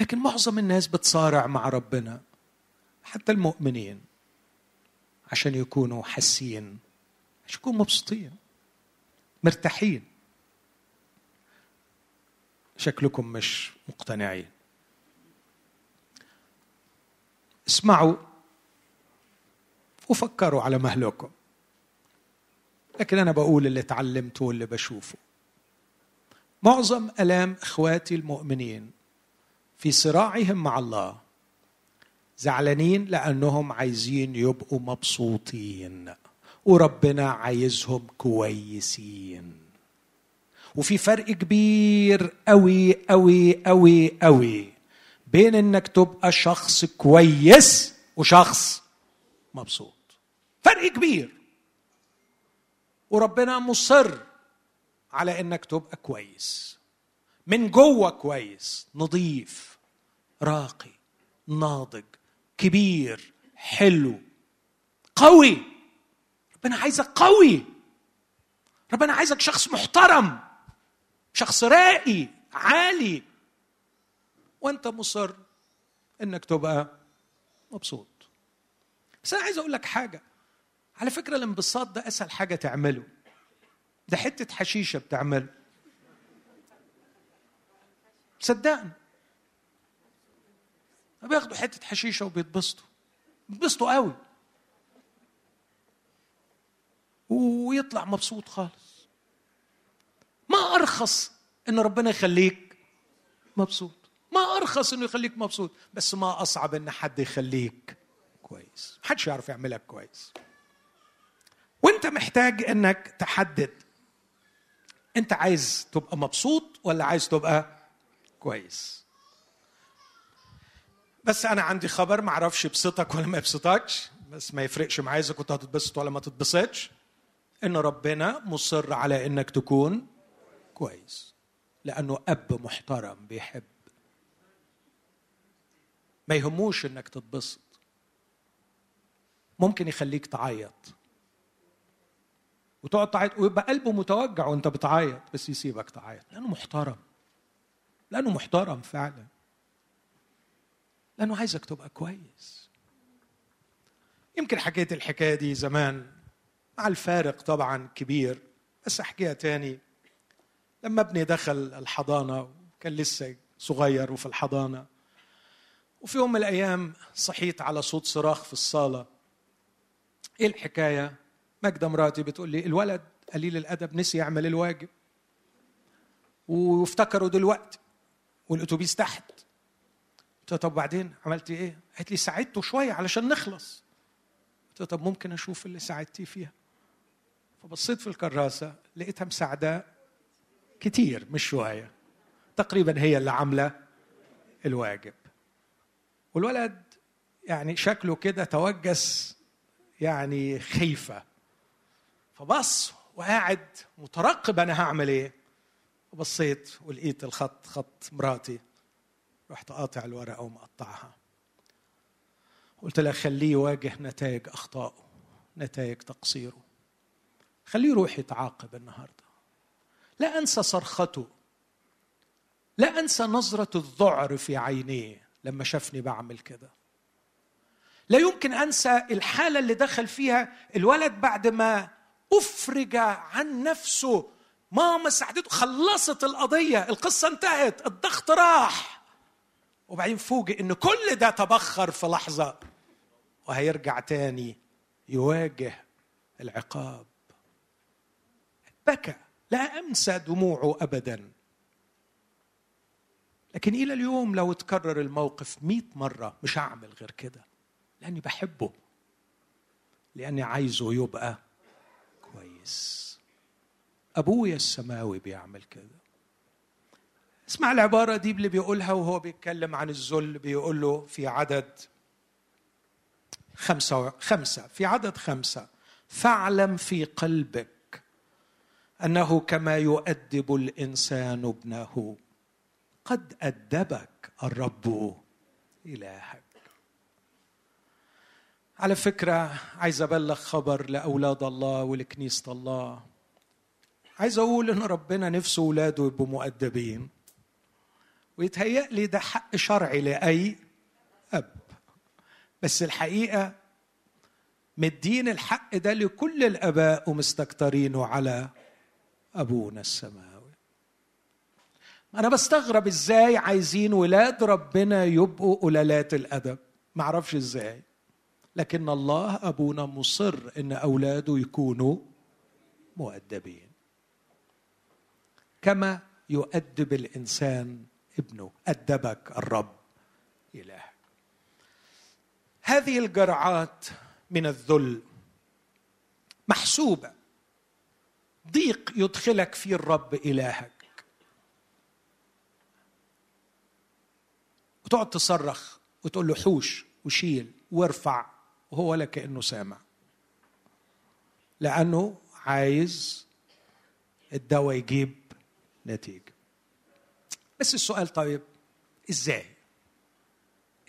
Speaker 1: لكن معظم الناس بتصارع مع ربنا حتى المؤمنين عشان يكونوا حاسين عشان يكونوا مبسوطين مرتاحين. شكلكم مش مقتنعين. اسمعوا وفكروا على مهلكم لكن أنا بقول اللي اتعلمته واللي بشوفه. معظم ألام إخواتي المؤمنين في صراعهم مع الله زعلانين لأنهم عايزين يبقوا مبسوطين وربنا عايزهم كويسين. وفي فرق كبير قوي قوي قوي قوي بين إنك تبقى شخص كويس وشخص مبسوط. فرق كبير. وربنا مصر على إنك تبقى كويس. من جوه كويس نظيف راقي ناضج كبير حلو قوي. ربنا عايزك قوي. ربنا عايزك شخص محترم شخص راقي عالي. وانت مصر انك تبقى مبسوط. بس أنا عايز أقول لك حاجة. على فكرة الانبساط ده اسهل حاجة تعمله. ده حتة حشيشة بتعمله. صدقني. بياخدوا حتة حشيشة وبيتبسطوا. بيتبسطوا قوي. ويطلع مبسوط خالص. ما أرخص إن ربنا يخليك مبسوط. ما أرخص إنه يخليك مبسوط بس ما أصعب إن حد يخليك كويس. محدش يعرف يعملك كويس. وأنت محتاج إنك تحدد أنت عايز تبقى مبسوط ولا عايز تبقى كويس. بس أنا عندي خبر ما أعرفش يبسطك ولا ما يبسطكش بس ما يفرقش معايا إذا كنت هتتبسط ولا ما تتبسطش. إن ربنا مصر على إنك تكون كويس لأنه أب محترم بيحب ما يهموش إنك تتبسط. ممكن يخليك تعيط. وتقعد تعيط ويبقى قلبه متوجع وأنت بتعيط بس يسيبك تعيط. لأنه محترم. لأنه محترم فعلا. لأنه عايزك تبقى كويس. يمكن حكيت الحكاية دي زمان مع الفارق طبعا كبير بس أحكيها تاني. لما ابني دخل الحضانة كان لسه صغير وفي الحضانة وفي يوم من الأيام صحيت على صوت صراخ في الصالة. إيه الحكاية؟ ماجده مراتي بتقول لي الولد قليل الأدب نسي يعمل الواجب. وافتكروا دلوقتي والأتوبيس تحت. قلت طب بعدين عملتي إيه؟ قالت لي ساعدته شوية علشان نخلص. قلت طب ممكن أشوف اللي ساعدتيه فيها. فبصيت في الكراسة لقيتها مساعدة كتير مش شوية. تقريبا هي اللي عاملة الواجب. والولد يعني شكله كده توجس يعني خيفة. فبص وقاعد مترقب أنا هعمل إيه؟ وبصيت ولقيت الخط خط مراتي. رحت قاطع الورقة ومقطعها. قلت لها خليه يواجه نتائج أخطائه نتائج تقصيره. خليه يروح يتعاقب النهارده. لا أنسى صرخته. لا أنسى نظرة الذعر في عينيه. لما شافني بعمل كده. لا يمكن أنسى الحالة اللي دخل فيها الولد بعد ما أفرج عن نفسه. ماما ساعدته خلصت القضية القصة انتهت الضغط راح. وبعدين فوجئ إن كل ده تبخر في لحظة وهيرجع تاني يواجه العقاب. بكى لا أنسى دموعه ابدا. لكن إلى اليوم لو تكرر الموقف مئة مرة مش هعمل غير كده لأني بحبه لأني عايزه يبقى كويس. أبويا السماوي بيعمل كده. اسمع العبارة دي اللي بيقولها وهو بيتكلم عن الذل بيقول له في عدد خمسة خمسة في عدد خمسة. فاعلم في قلبك أنه كما يؤدب الإنسان ابنه. قد أدبك الرب إلهك. على فكرة عايز أبلغ خبر لأولاد الله ولكنيسة الله. عايز أقول إن ربنا نفسه أولاده يبقوا مؤدبين. ويتهيأ لي ده حق شرعي لأي أب. بس الحقيقة مدين الحق ده لكل الآباء ومستكترينه على أبونا السماوي. أنا بستغرب إزاي عايزين ولاد ربنا يبقوا قلالات الأدب. معرفش إزاي. لكن الله أبونا مصر إن أولاده يكونوا مؤدبين. كما يؤدب الإنسان ابنه. أدبك الرب إله هذه الجرعات من الذل محسوبة. ضيق يدخلك فيه الرب إلهك. وتقعد تصرخ وتقول له حوش وشيل وارفع وهو ولا كأنه سامع. لأنه عايز الدواء يجيب نتيجة. بس السؤال طيب إزاي؟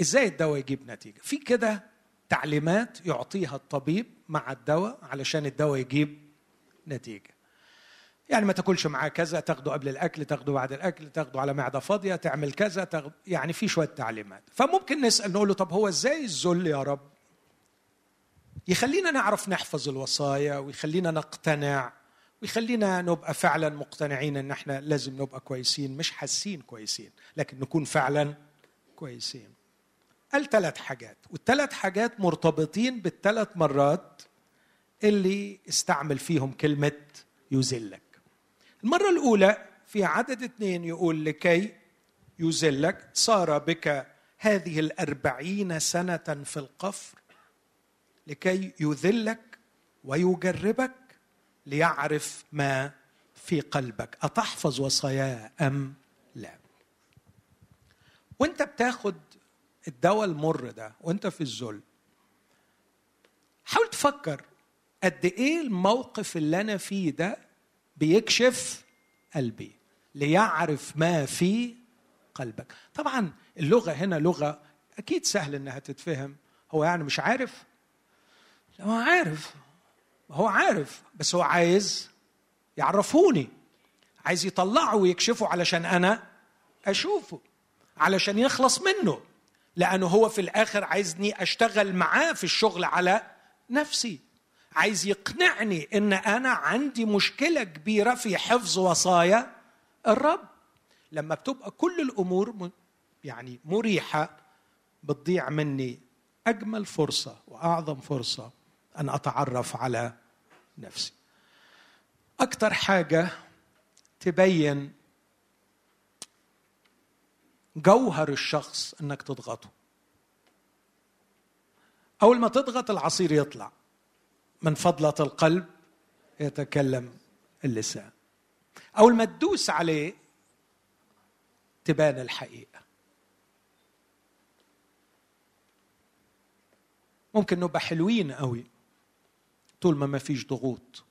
Speaker 1: إزاي الدواء يجيب نتيجة؟ في كده تعليمات يعطيها الطبيب مع الدواء علشان الدواء يجيب نتيجة. يعني ما تاكلش معاه كذا تاخده قبل الأكل تاخده بعد الأكل تاخده على معدة فاضية تعمل كذا تاخد يعني في شوية تعليمات. فممكن نسأل نقول له طب هو إزاي الذل يا رب؟ يخلينا نعرف نحفظ الوصايا ويخلينا نقتنع ويخلينا نبقى فعلا مقتنعين إن إحنا لازم نبقى كويسين مش حاسين كويسين لكن نكون فعلا كويسين. قال ثلاث حاجات. والثلاث حاجات مرتبطين بالثلاث مرات اللي استعمل فيهم كلمة يذلك. المرة الأولى في عدد اثنين يقول لكي يذلك صار بك هذه الأربعين سنة في القفر لكي يذلك ويجربك ليعرف ما في قلبك. أتحفظ وصاياه أم لا؟ وأنت بتاخد الدواء المر ده وأنت في الذل حاول تفكر قد إيه الموقف اللي أنا فيه ده بيكشف قلبي ليعرف ما في قلبك. طبعا اللغة هنا لغة أكيد سهل إنها تتفهم. هو يعني مش عارف؟ هو عارف. هو عارف بس هو عايز يعرفوني. عايز يطلعه ويكشفه علشان أنا أشوفه علشان يخلص منه. لأنه هو في الآخر عايزني أشتغل معاه في الشغل على نفسي. عايز يقنعني إن أنا عندي مشكلة كبيرة في حفظ وصايا الرب. لما بتبقى كل الأمور يعني مريحة بتضيع مني أجمل فرصة وأعظم فرصة أن أتعرف على نفسي. أكثر حاجة تبين جوهر الشخص إنك تضغطه. أول ما تضغط العصير يطلع. من فضلة القلب يتكلم اللسان. اول ما تدوس عليه تبان الحقيقة. ممكن نبقى حلوين قوي طول ما ما فيش ضغوط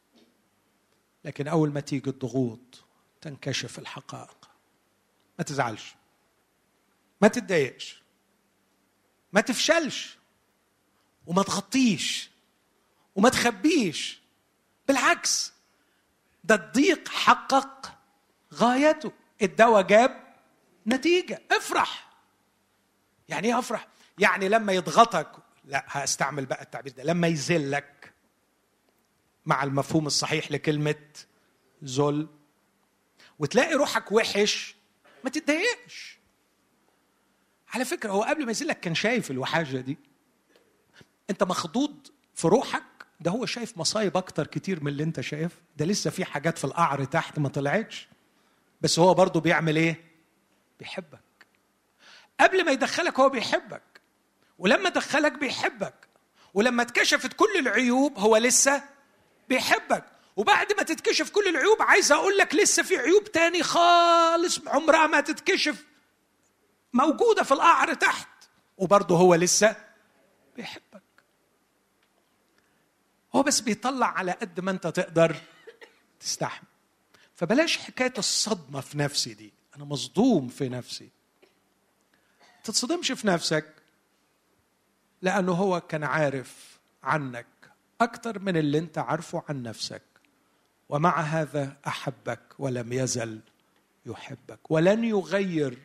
Speaker 1: لكن أول ما تيجي الضغوط تنكشف الحقائق. ما تزعلش. ما تتضايقش. ما تفشلش. وما تغطيش. وما تخبيش. بالعكس ده الضيق حقق غايته. الدواء جاب نتيجة. افرح. يعني إيه افرح؟ يعني لما يضغطك لا هستعمل بقى التعبير ده. لما يذلك مع المفهوم الصحيح لكلمة ذل وتلاقي روحك وحش ما تتضايقش. على فكرة هو قبل ما يذلك كان شايف الوحاجة دي. أنت مخضوض في روحك ده هو شايف مصايب أكتر كتير من اللي أنت شايف. ده لسه في حاجات في القعر تحت ما طلعتش. بس هو برضه بيعمل إيه؟ بيحبك. قبل ما يدخلك هو بيحبك. ولما دخلك بيحبك. ولما اتكشفت كل العيوب هو لسه بيحبك. وبعد ما تتكشف كل العيوب عايز أقول لك لسه في عيوب تاني خالص عمرها ما تتكشف. موجودة في القعر تحت. وبرضه هو لسه بيحبك. هو بس بيطلع على قد ما انت تقدر تستحمل. فبلاش حكاية الصدمة في نفسي دي. أنا مصدوم في نفسي. تتصدمش في نفسك لأنه هو كان عارف عنك أكثر من اللي أنت عارفه عن نفسك. ومع هذا أحبك ولم يزل يحبك. ولن يغير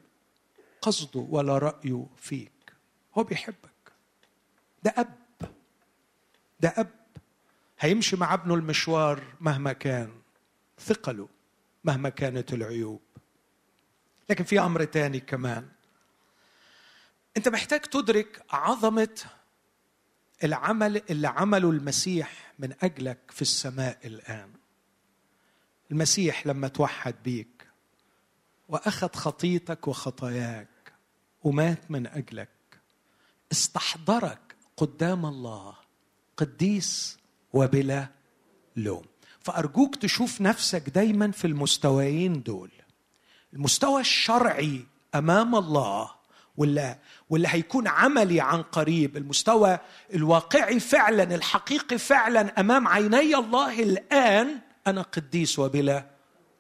Speaker 1: قصده ولا رأيه فيك. هو بيحبك. ده أب. ده أب. هيمشي مع ابنه المشوار مهما كان. ثقله مهما كانت العيوب. لكن في أمر تاني كمان. أنت محتاج تدرك عظمة العمل اللي عمله المسيح من أجلك في السماء الآن. المسيح لما توحد بيك وأخذ خطيتك وخطاياك ومات من أجلك. استحضرك قدام الله قديس وبلا لوم. فأرجوك تشوف نفسك دايما في المستويين دول. المستوى الشرعي أمام الله واللي واللي هيكون عملي عن قريب. المستوى الواقعي فعلا الحقيقي فعلا أمام عيني الله الآن أنا قديس وبلا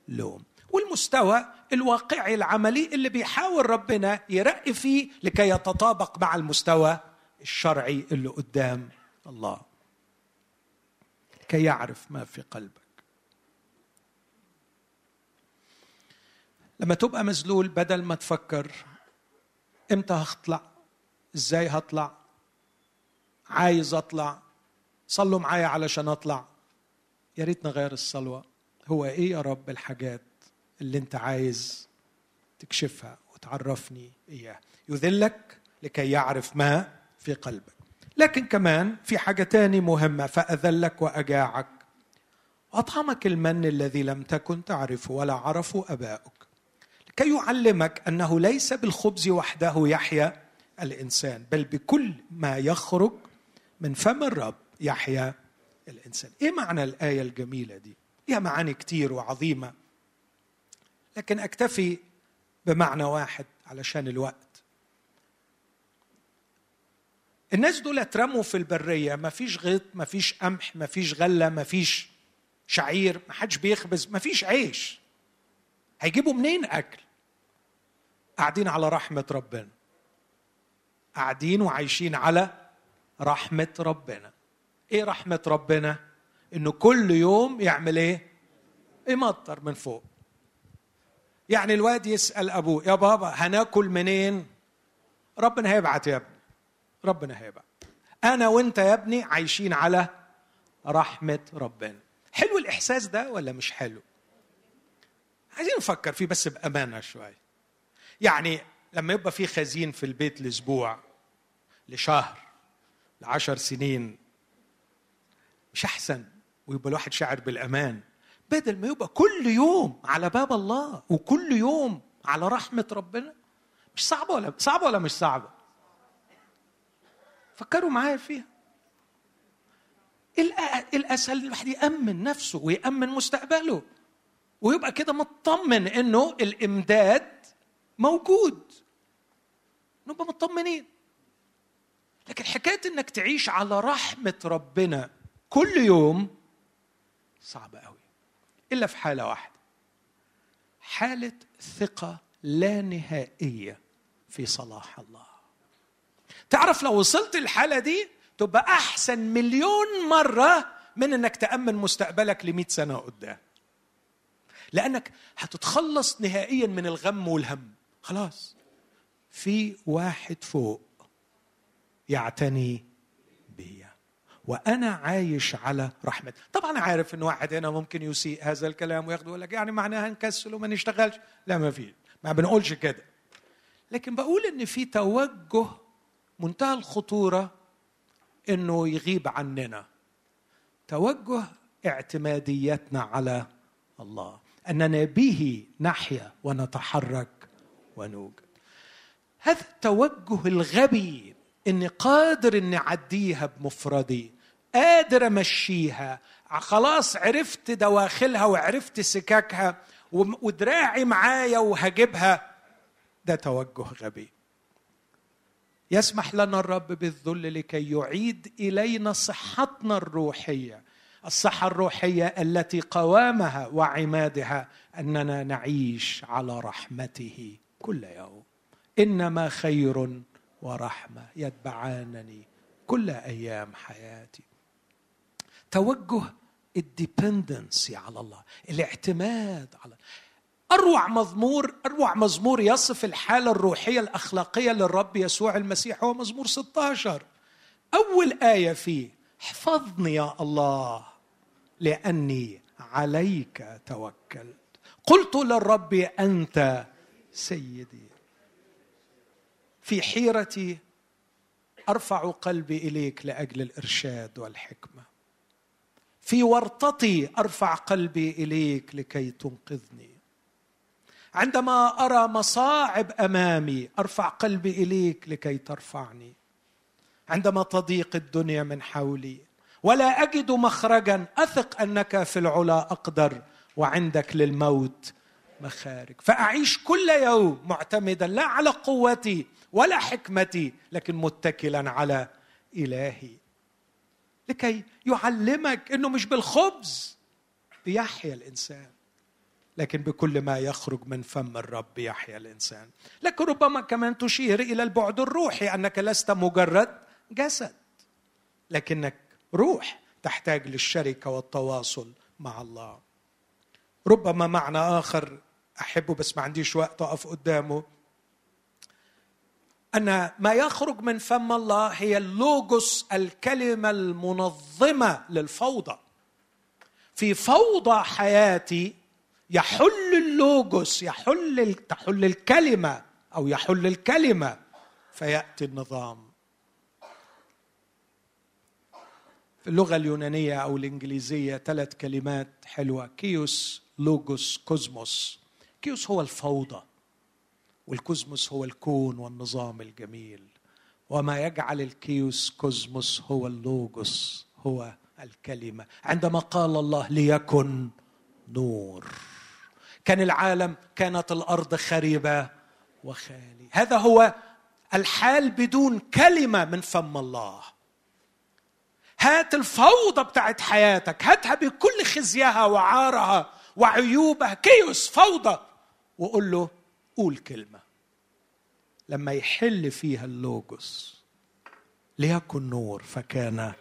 Speaker 1: لوم. والمستوى الواقعي العملي اللي بيحاول ربنا يرقي فيه لكي يتطابق مع المستوى الشرعي اللي قدام الله. يعرف ما في قلبك. لما تبقى مذلول بدل ما تفكر إمتى هطلع إزاي هطلع عايز أطلع صلوا معايا علشان أطلع. يا ريت نغير الصلوة. هو إيه يا رب الحاجات اللي أنت عايز تكشفها وتعرفني إياها؟ يذلك لكي يعرف ما في قلبك. لكن كمان في حاجة تاني مهمة فأذلك وأجاعك. وأطعمك المن الذي لم تكن تعرفه ولا عرفه أباؤك. لكي يعلمك أنه ليس بالخبز وحده يحيا الإنسان بل بكل ما يخرج من فم الرب يحيا الإنسان. إيه معنى الآية الجميلة دي؟ ليها معاني كتير وعظيمة. لكن أكتفي بمعنى واحد علشان الوقت. الناس دول اترموا في البرية ما فيش غيط ما فيش قمح ما فيش غلة ما فيش شعير ما حدش بيخبز ما فيش عيش. هيجيبوا منين أكل؟ قاعدين على رحمة ربنا. قاعدين وعايشين على رحمة ربنا. إيه رحمة ربنا؟ إنه كل يوم يعمل إيه؟ يمطر من فوق. يعني الواد يسأل أبوه يا بابا هناكل منين؟ ربنا هيبعت يا ابني. ربنا هيبعت أنا وأنت يا ابني عايشين على رحمة ربنا. حلو الإحساس ده ولا مش حلو؟ عايزين نفكر فيه بس بأمانة شوية. يعني لما يبقى في خزين في البيت لأسبوع لشهر لعشر سنين مش أحسن؟ ويبقى الواحد شاعر بالأمان. بدل ما يبقى كل يوم على باب الله وكل يوم على رحمة ربنا مش صعبه ولا صعبه ولا مش صعبه فكروا معايا فيها. الأسهل الواحد يأمن نفسه ويأمن مستقبله ويبقى كده مطمن إنه الإمداد موجود. نبقى مطمنين. لكن حكاية إنك تعيش على رحمة ربنا كل يوم صعبة قوي إلا في حالة واحدة. حالة ثقة لا نهائية في صلاح الله. تعرف لو وصلت الحالة دي تبقى أحسن مليون مرة من إنك تأمن مستقبلك ل سنة قدام. لأنك هتتخلص نهائيا من الغم والهم. خلاص. في واحد فوق يعتني بي. وأنا عايش على رحمته طبعا عارف إن واحد هنا ممكن يسيء هذا الكلام وياخده لك يعني معناها نكسل وما نشتغلش. لا ما في. ما بنقولش كده. لكن بقول إن في توجه منتهى الخطورة إنه يغيب عننا. توجه اعتماديتنا على الله. أننا به نحيا ونتحرك ونوجد هذا التوجه الغبي إني قادر إني أعديها بمفردي. قادر أمشيها. خلاص عرفت دواخلها وعرفت سكاكها ودراعي معايا وهجيبها. ده توجه غبي. يسمح لنا الرب بالذل لكي يعيد إلينا صحتنا الروحية الصحة الروحية التي قوامها وعمادها أننا نعيش على رحمته كل يوم. إنما خير ورحمة يتبعانني كل أيام حياتي. توجه الديبندنسي على الله الاعتماد على أروع مزمور أروع مزمور يصف الحالة الروحية الأخلاقية للرب يسوع المسيح هو مزمور 16 أول آية فيه احفظني يا الله لأني عليك توكلت. قلت للرب أنت سيدي. في حيرتي أرفع قلبي إليك لأجل الإرشاد والحكمة. في ورطتي أرفع قلبي إليك لكي تنقذني. عندما أرى مصاعب أمامي أرفع قلبي إليك لكي ترفعني. عندما تضيق الدنيا من حولي ولا أجد مخرجا أثق أنك في العلا أقدر وعندك للموت مخارج. فأعيش كل يوم معتمدا لا على قوتي ولا حكمتي لكن متكلا على إلهي. لكي يعلمك إنه مش بالخبز بيحيا الإنسان. لكن بكل ما يخرج من فم الرب يحيا الإنسان. لكن ربما كمان تشير إلى البعد الروحي أنك لست مجرد جسد لكنك روح تحتاج للشركة والتواصل مع الله. ربما معنى آخر أحبه بس ما عنديش وقت أقف قدامه. أن ما يخرج من فم الله هي اللوجوس الكلمة المنظمة للفوضى. في فوضى حياتي يحل اللوجوس يحل تحل الكلمة أو يحل الكلمة فيأتي النظام. في اللغة اليونانية أو الإنجليزية ثلاث كلمات حلوة chaos logos cosmos. chaos هو الفوضى وال cosmos هو الكون والنظام الجميل. وما يجعل ال chaos cosmos هو ال logos هو الكلمة. عندما قال الله ليكن نور. كان العالم كانت الأرض خربة وخالية هذا هو الحال بدون كلمة من فم الله. هات الفوضى بتاعت حياتك هاتها بكل خزيها وعارها وعيوبها. كيوس فوضى وقول له قول كلمة. لما يحل فيها اللوجوس ليكن نور فكان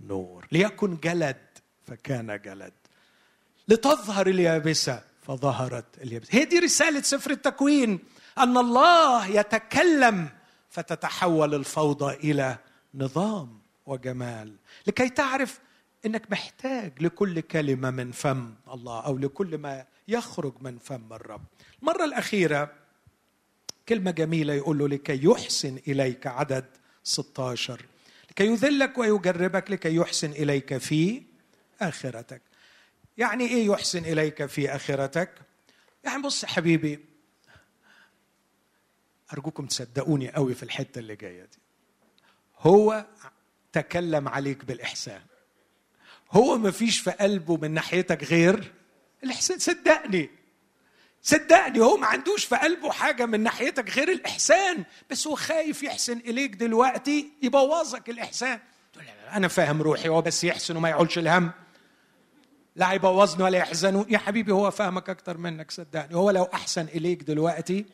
Speaker 1: نور ليكن جلد فكان جلد. لتظهر اليابسة فظهرت اليابسه هي دي رسالة سفر التكوين أن الله يتكلم فتتحول الفوضى إلى نظام وجمال. لكي تعرف إنك محتاج لكل كلمة من فم الله أو لكل ما يخرج من فم الرب. المرة الأخيرة كلمة جميلة يقول له لكي يحسن إليك عدد 16 لكي يذلك ويجربك لكي يحسن إليك في آخرتك. يعني إيه يحسن إليك في آخرتك؟ يعني بص حبيبي أرجوكم تصدقوني قوي في الحتة اللي جاية دي. هو تكلم عليك بالإحسان. هو ما فيش في قلبه من ناحيتك غير الإحسان. صدقني صدقني هو ما عندوش في قلبه حاجة من ناحيتك غير الإحسان بس هو خايف يحسن إليك دلوقتي يبوظك الإحسان. أنا فاهم روحي هو بس يحسن وما يعولش الهم. لا هيبوظني ولا يحزنوا يا حبيبي هو فاهمك أكتر منك صدقني. هو لو أحسن إليك دلوقتي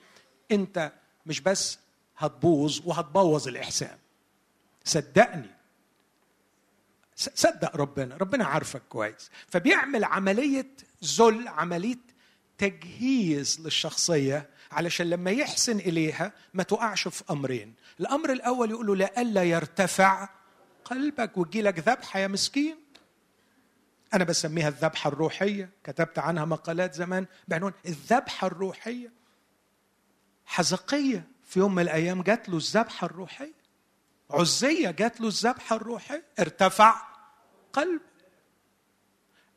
Speaker 1: أنت مش بس هتبوظ وهتبوظ الإحسان. صدقني. صدق ربنا. ربنا عارفك كويس. فبيعمل عملية ذل عملية تجهيز للشخصية علشان لما يحسن إليها ما تقعش في أمرين. الأمر الأول يقول له لئلا يرتفع قلبك ويجي لك ذبحة يا مسكين. أنا بسميها الذبحة الروحية. كتبت عنها مقالات زمان بعنوان الذبحة الروحية. حزقية في يوم من الأيام جات له الذبحة الروحية. عزية جات له الذبحة الروحية. ارتفع قلب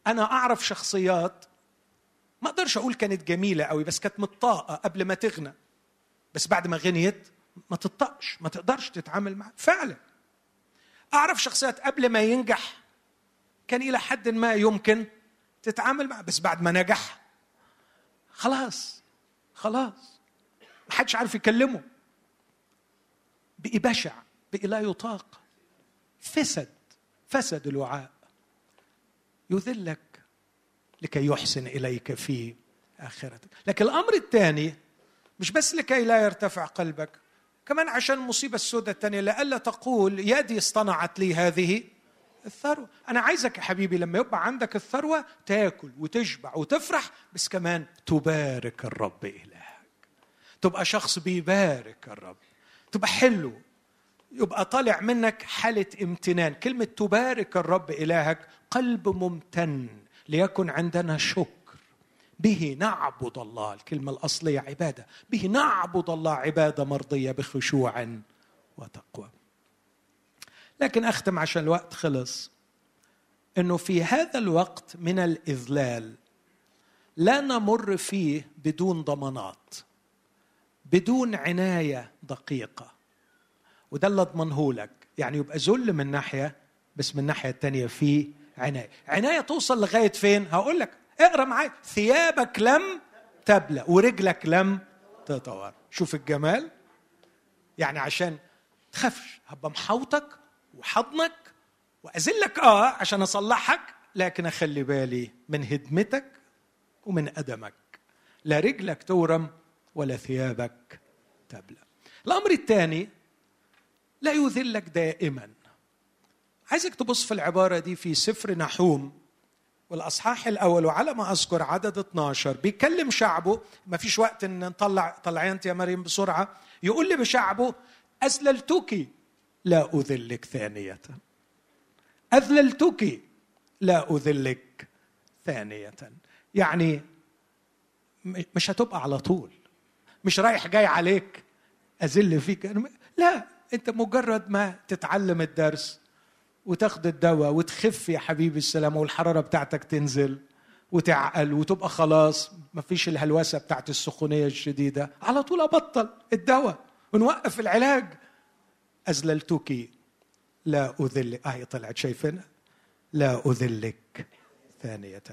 Speaker 1: أنا أعرف شخصيات ما أقدرش أقول كانت جميلة قوي بس كانت مطاقه قبل ما تغنى. بس بعد ما غنيت ما تطقش ما تقدرش تتعامل معها فعلا. أعرف شخصيات قبل ما ينجح كان إلى حد ما يمكن تتعامل معه. بس بعد ما نجح خلاص خلاص. ما حدش عارف يكلمه. بقي بشع بقي لا يطاق. فسد فسد الوعاء. يذلك لكي يحسن إليك في آخرتك. لكن الأمر الثاني مش بس لكي لا يرتفع قلبك كمان عشان المصيبه السوداء الثانية لئلا تقول يدي اصطنعت لي هذه الثروة. أنا عايزك يا حبيبي لما يبقى عندك الثروة تاكل وتشبع وتفرح بس كمان تبارك الرب إلهك. تبقى شخص بيبارك الرب. تبقى حلو. يبقى طالع منك حالة امتنان. كلمة تبارك الرب إلهك قلب ممتن ليكن عندنا شكر. به نعبد الله. الكلمة الأصلية عبادة. به نعبد الله عبادة مرضية بخشوع وتقوى. لكن أختم عشان الوقت خلص. أنه في هذا الوقت من الإذلال لا نمر فيه بدون ضمانات بدون عناية دقيقة. وده اللي أضمنه لك. يعني يبقى ذل من ناحية بس من الناحية الثانية في عناية. عناية توصل لغاية فين؟ هقول لك. اقرأ معايا. ثيابك لم تبلى ورجلك لم تطور شوف الجمال. يعني عشان تخافش هبقى محوطك وحضنك واذلك آه عشان أصلحك لكن أخلي بالي من هدمتك ومن أدمك. لا رجلك تورم ولا ثيابك تبلى. الأمر الثاني لا يذلك دائما. عايزك تبص في العبارة دي في سفر نحوم والأصحاح الأول وعلى ما أذكر عدد 12 بيكلم شعبه ما فيش وقت إن نطلع طلعي أنت يا مريم بسرعة يقول لشعبه أذللتك لا أذلك ثانية. أذللتك لا أذلك ثانية. يعني مش هتبقى على طول. مش رايح جاي عليك أذل فيك. لا أنت مجرد ما تتعلم الدرس وتاخد الدواء وتخف يا حبيبي السلام والحرارة بتاعتك تنزل وتعقل وتبقى خلاص ما فيش الهلوسة بتاعت السخونية الشديدة. على طول أبطل الدواء ونوقف العلاج. اذللتك لا أذل اهي طلعت شايفينها لا أذلك. ثانية.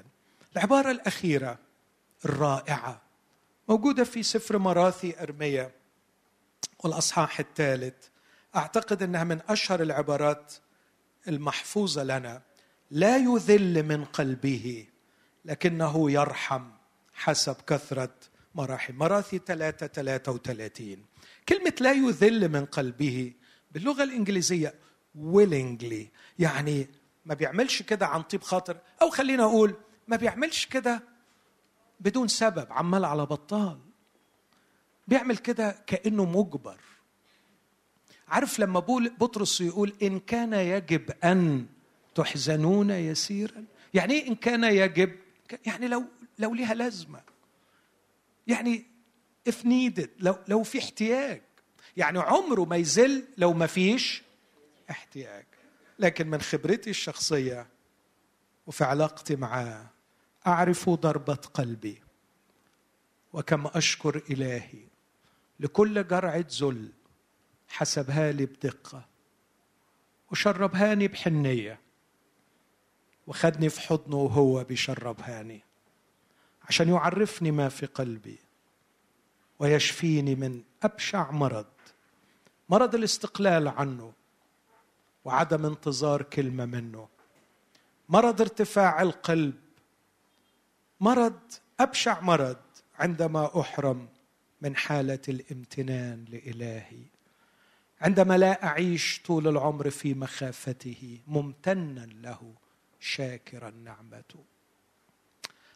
Speaker 1: العبارة الأخيرة الرائعة موجودة في سفر مراثي أرمية والأصحاح الثالث. أعتقد أنها من أشهر العبارات المحفوظة لنا. لا يذل من قلبه لكنه يرحم حسب كثرة مراحم مراثي 3 33 كلمة لا يذل من قلبه باللغة الإنجليزية willingly. يعني ما بيعملش كده عن طيب خاطر أو خلينا أقول ما بيعملش كده بدون سبب عمال على بطال. بيعمل كده كأنه مجبر. عارف لما بطرس يقول إن كان يجب أن تحزنون يسيرا؟ يعني إيه إن كان يجب؟ يعني لو لو ليها لازمة. يعني if needed لو لو في احتياج. يعني عمره ما يزل لو ما فيش احتياج. لكن من خبرتي الشخصية وفي علاقتي معاه أعرف ضربة قلبي وكم أشكر إلهي لكل جرعة ذل حسبها لي بدقة وشربهاني بحنية وخدني في حضنه وهو بيشربهاني عشان يعرفني ما في قلبي ويشفيني من أبشع مرض. مرض الاستقلال عنه وعدم انتظار كلمة منه. مرض ارتفاع القلب. مرض أبشع مرض عندما أحرم من حالة الامتنان لإلهي. عندما لا أعيش طول العمر في مخافته ممتنا له شاكرا نعمته.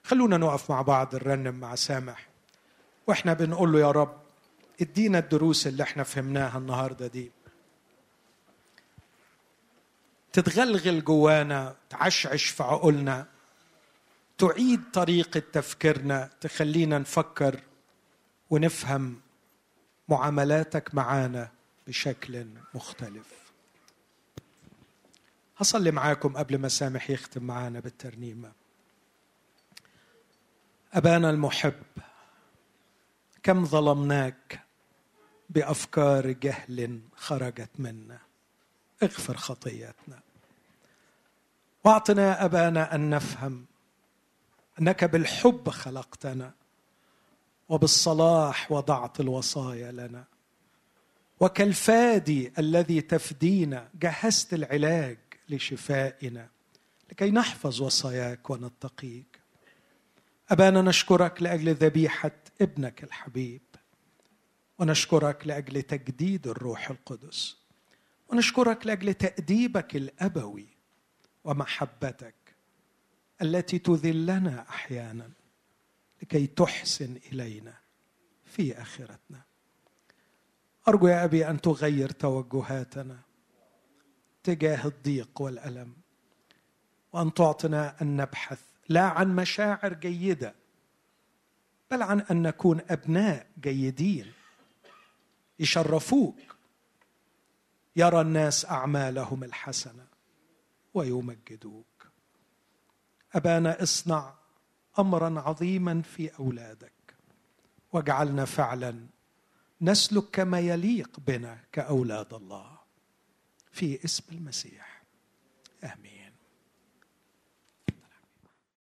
Speaker 1: خلونا نقف مع بعض نرنم مع سامح. وإحنا بنقول له يا رب ادينا الدروس اللي إحنا فهمناها النهارده دي. تتغلغل جوانا تعشعش في عقولنا. تعيد طريقة تفكيرنا تخلينا نفكر ونفهم معاملاتك معانا بشكل مختلف. هصلي معاكم قبل ما سامح يختم معانا بالترنيمة. أبانا المحب كم ظلمناك؟ بأفكار جهل خرجت منا. اغفر خطياتنا وأعطنا أبانا أن نفهم أنك بالحب خلقتنا وبالصلاح وضعت الوصايا لنا. وكالفادي الذي تفدينا جهزت العلاج لشفائنا لكي نحفظ وصاياك ونتقيك. أبانا نشكرك لأجل ذبيحة ابنك الحبيب. ونشكرك لأجل تجديد الروح القدس. ونشكرك لأجل تأديبك الأبوي ومحبتك التي تذلنا أحيانا لكي تحسن إلينا في آخرتنا. أرجو يا أبي أن تغير توجهاتنا تجاه الضيق والألم وأن تعطنا أن نبحث لا عن مشاعر جيدة بل عن أن نكون أبناء جيدين. يشرفوك. يرى الناس أعمالهم الحسنة ويمجدوك. أبانا اصنع أمرا عظيما في أولادك. واجعلنا فعلا نسلك كما يليق بنا كأولاد الله. في اسم المسيح. آمين.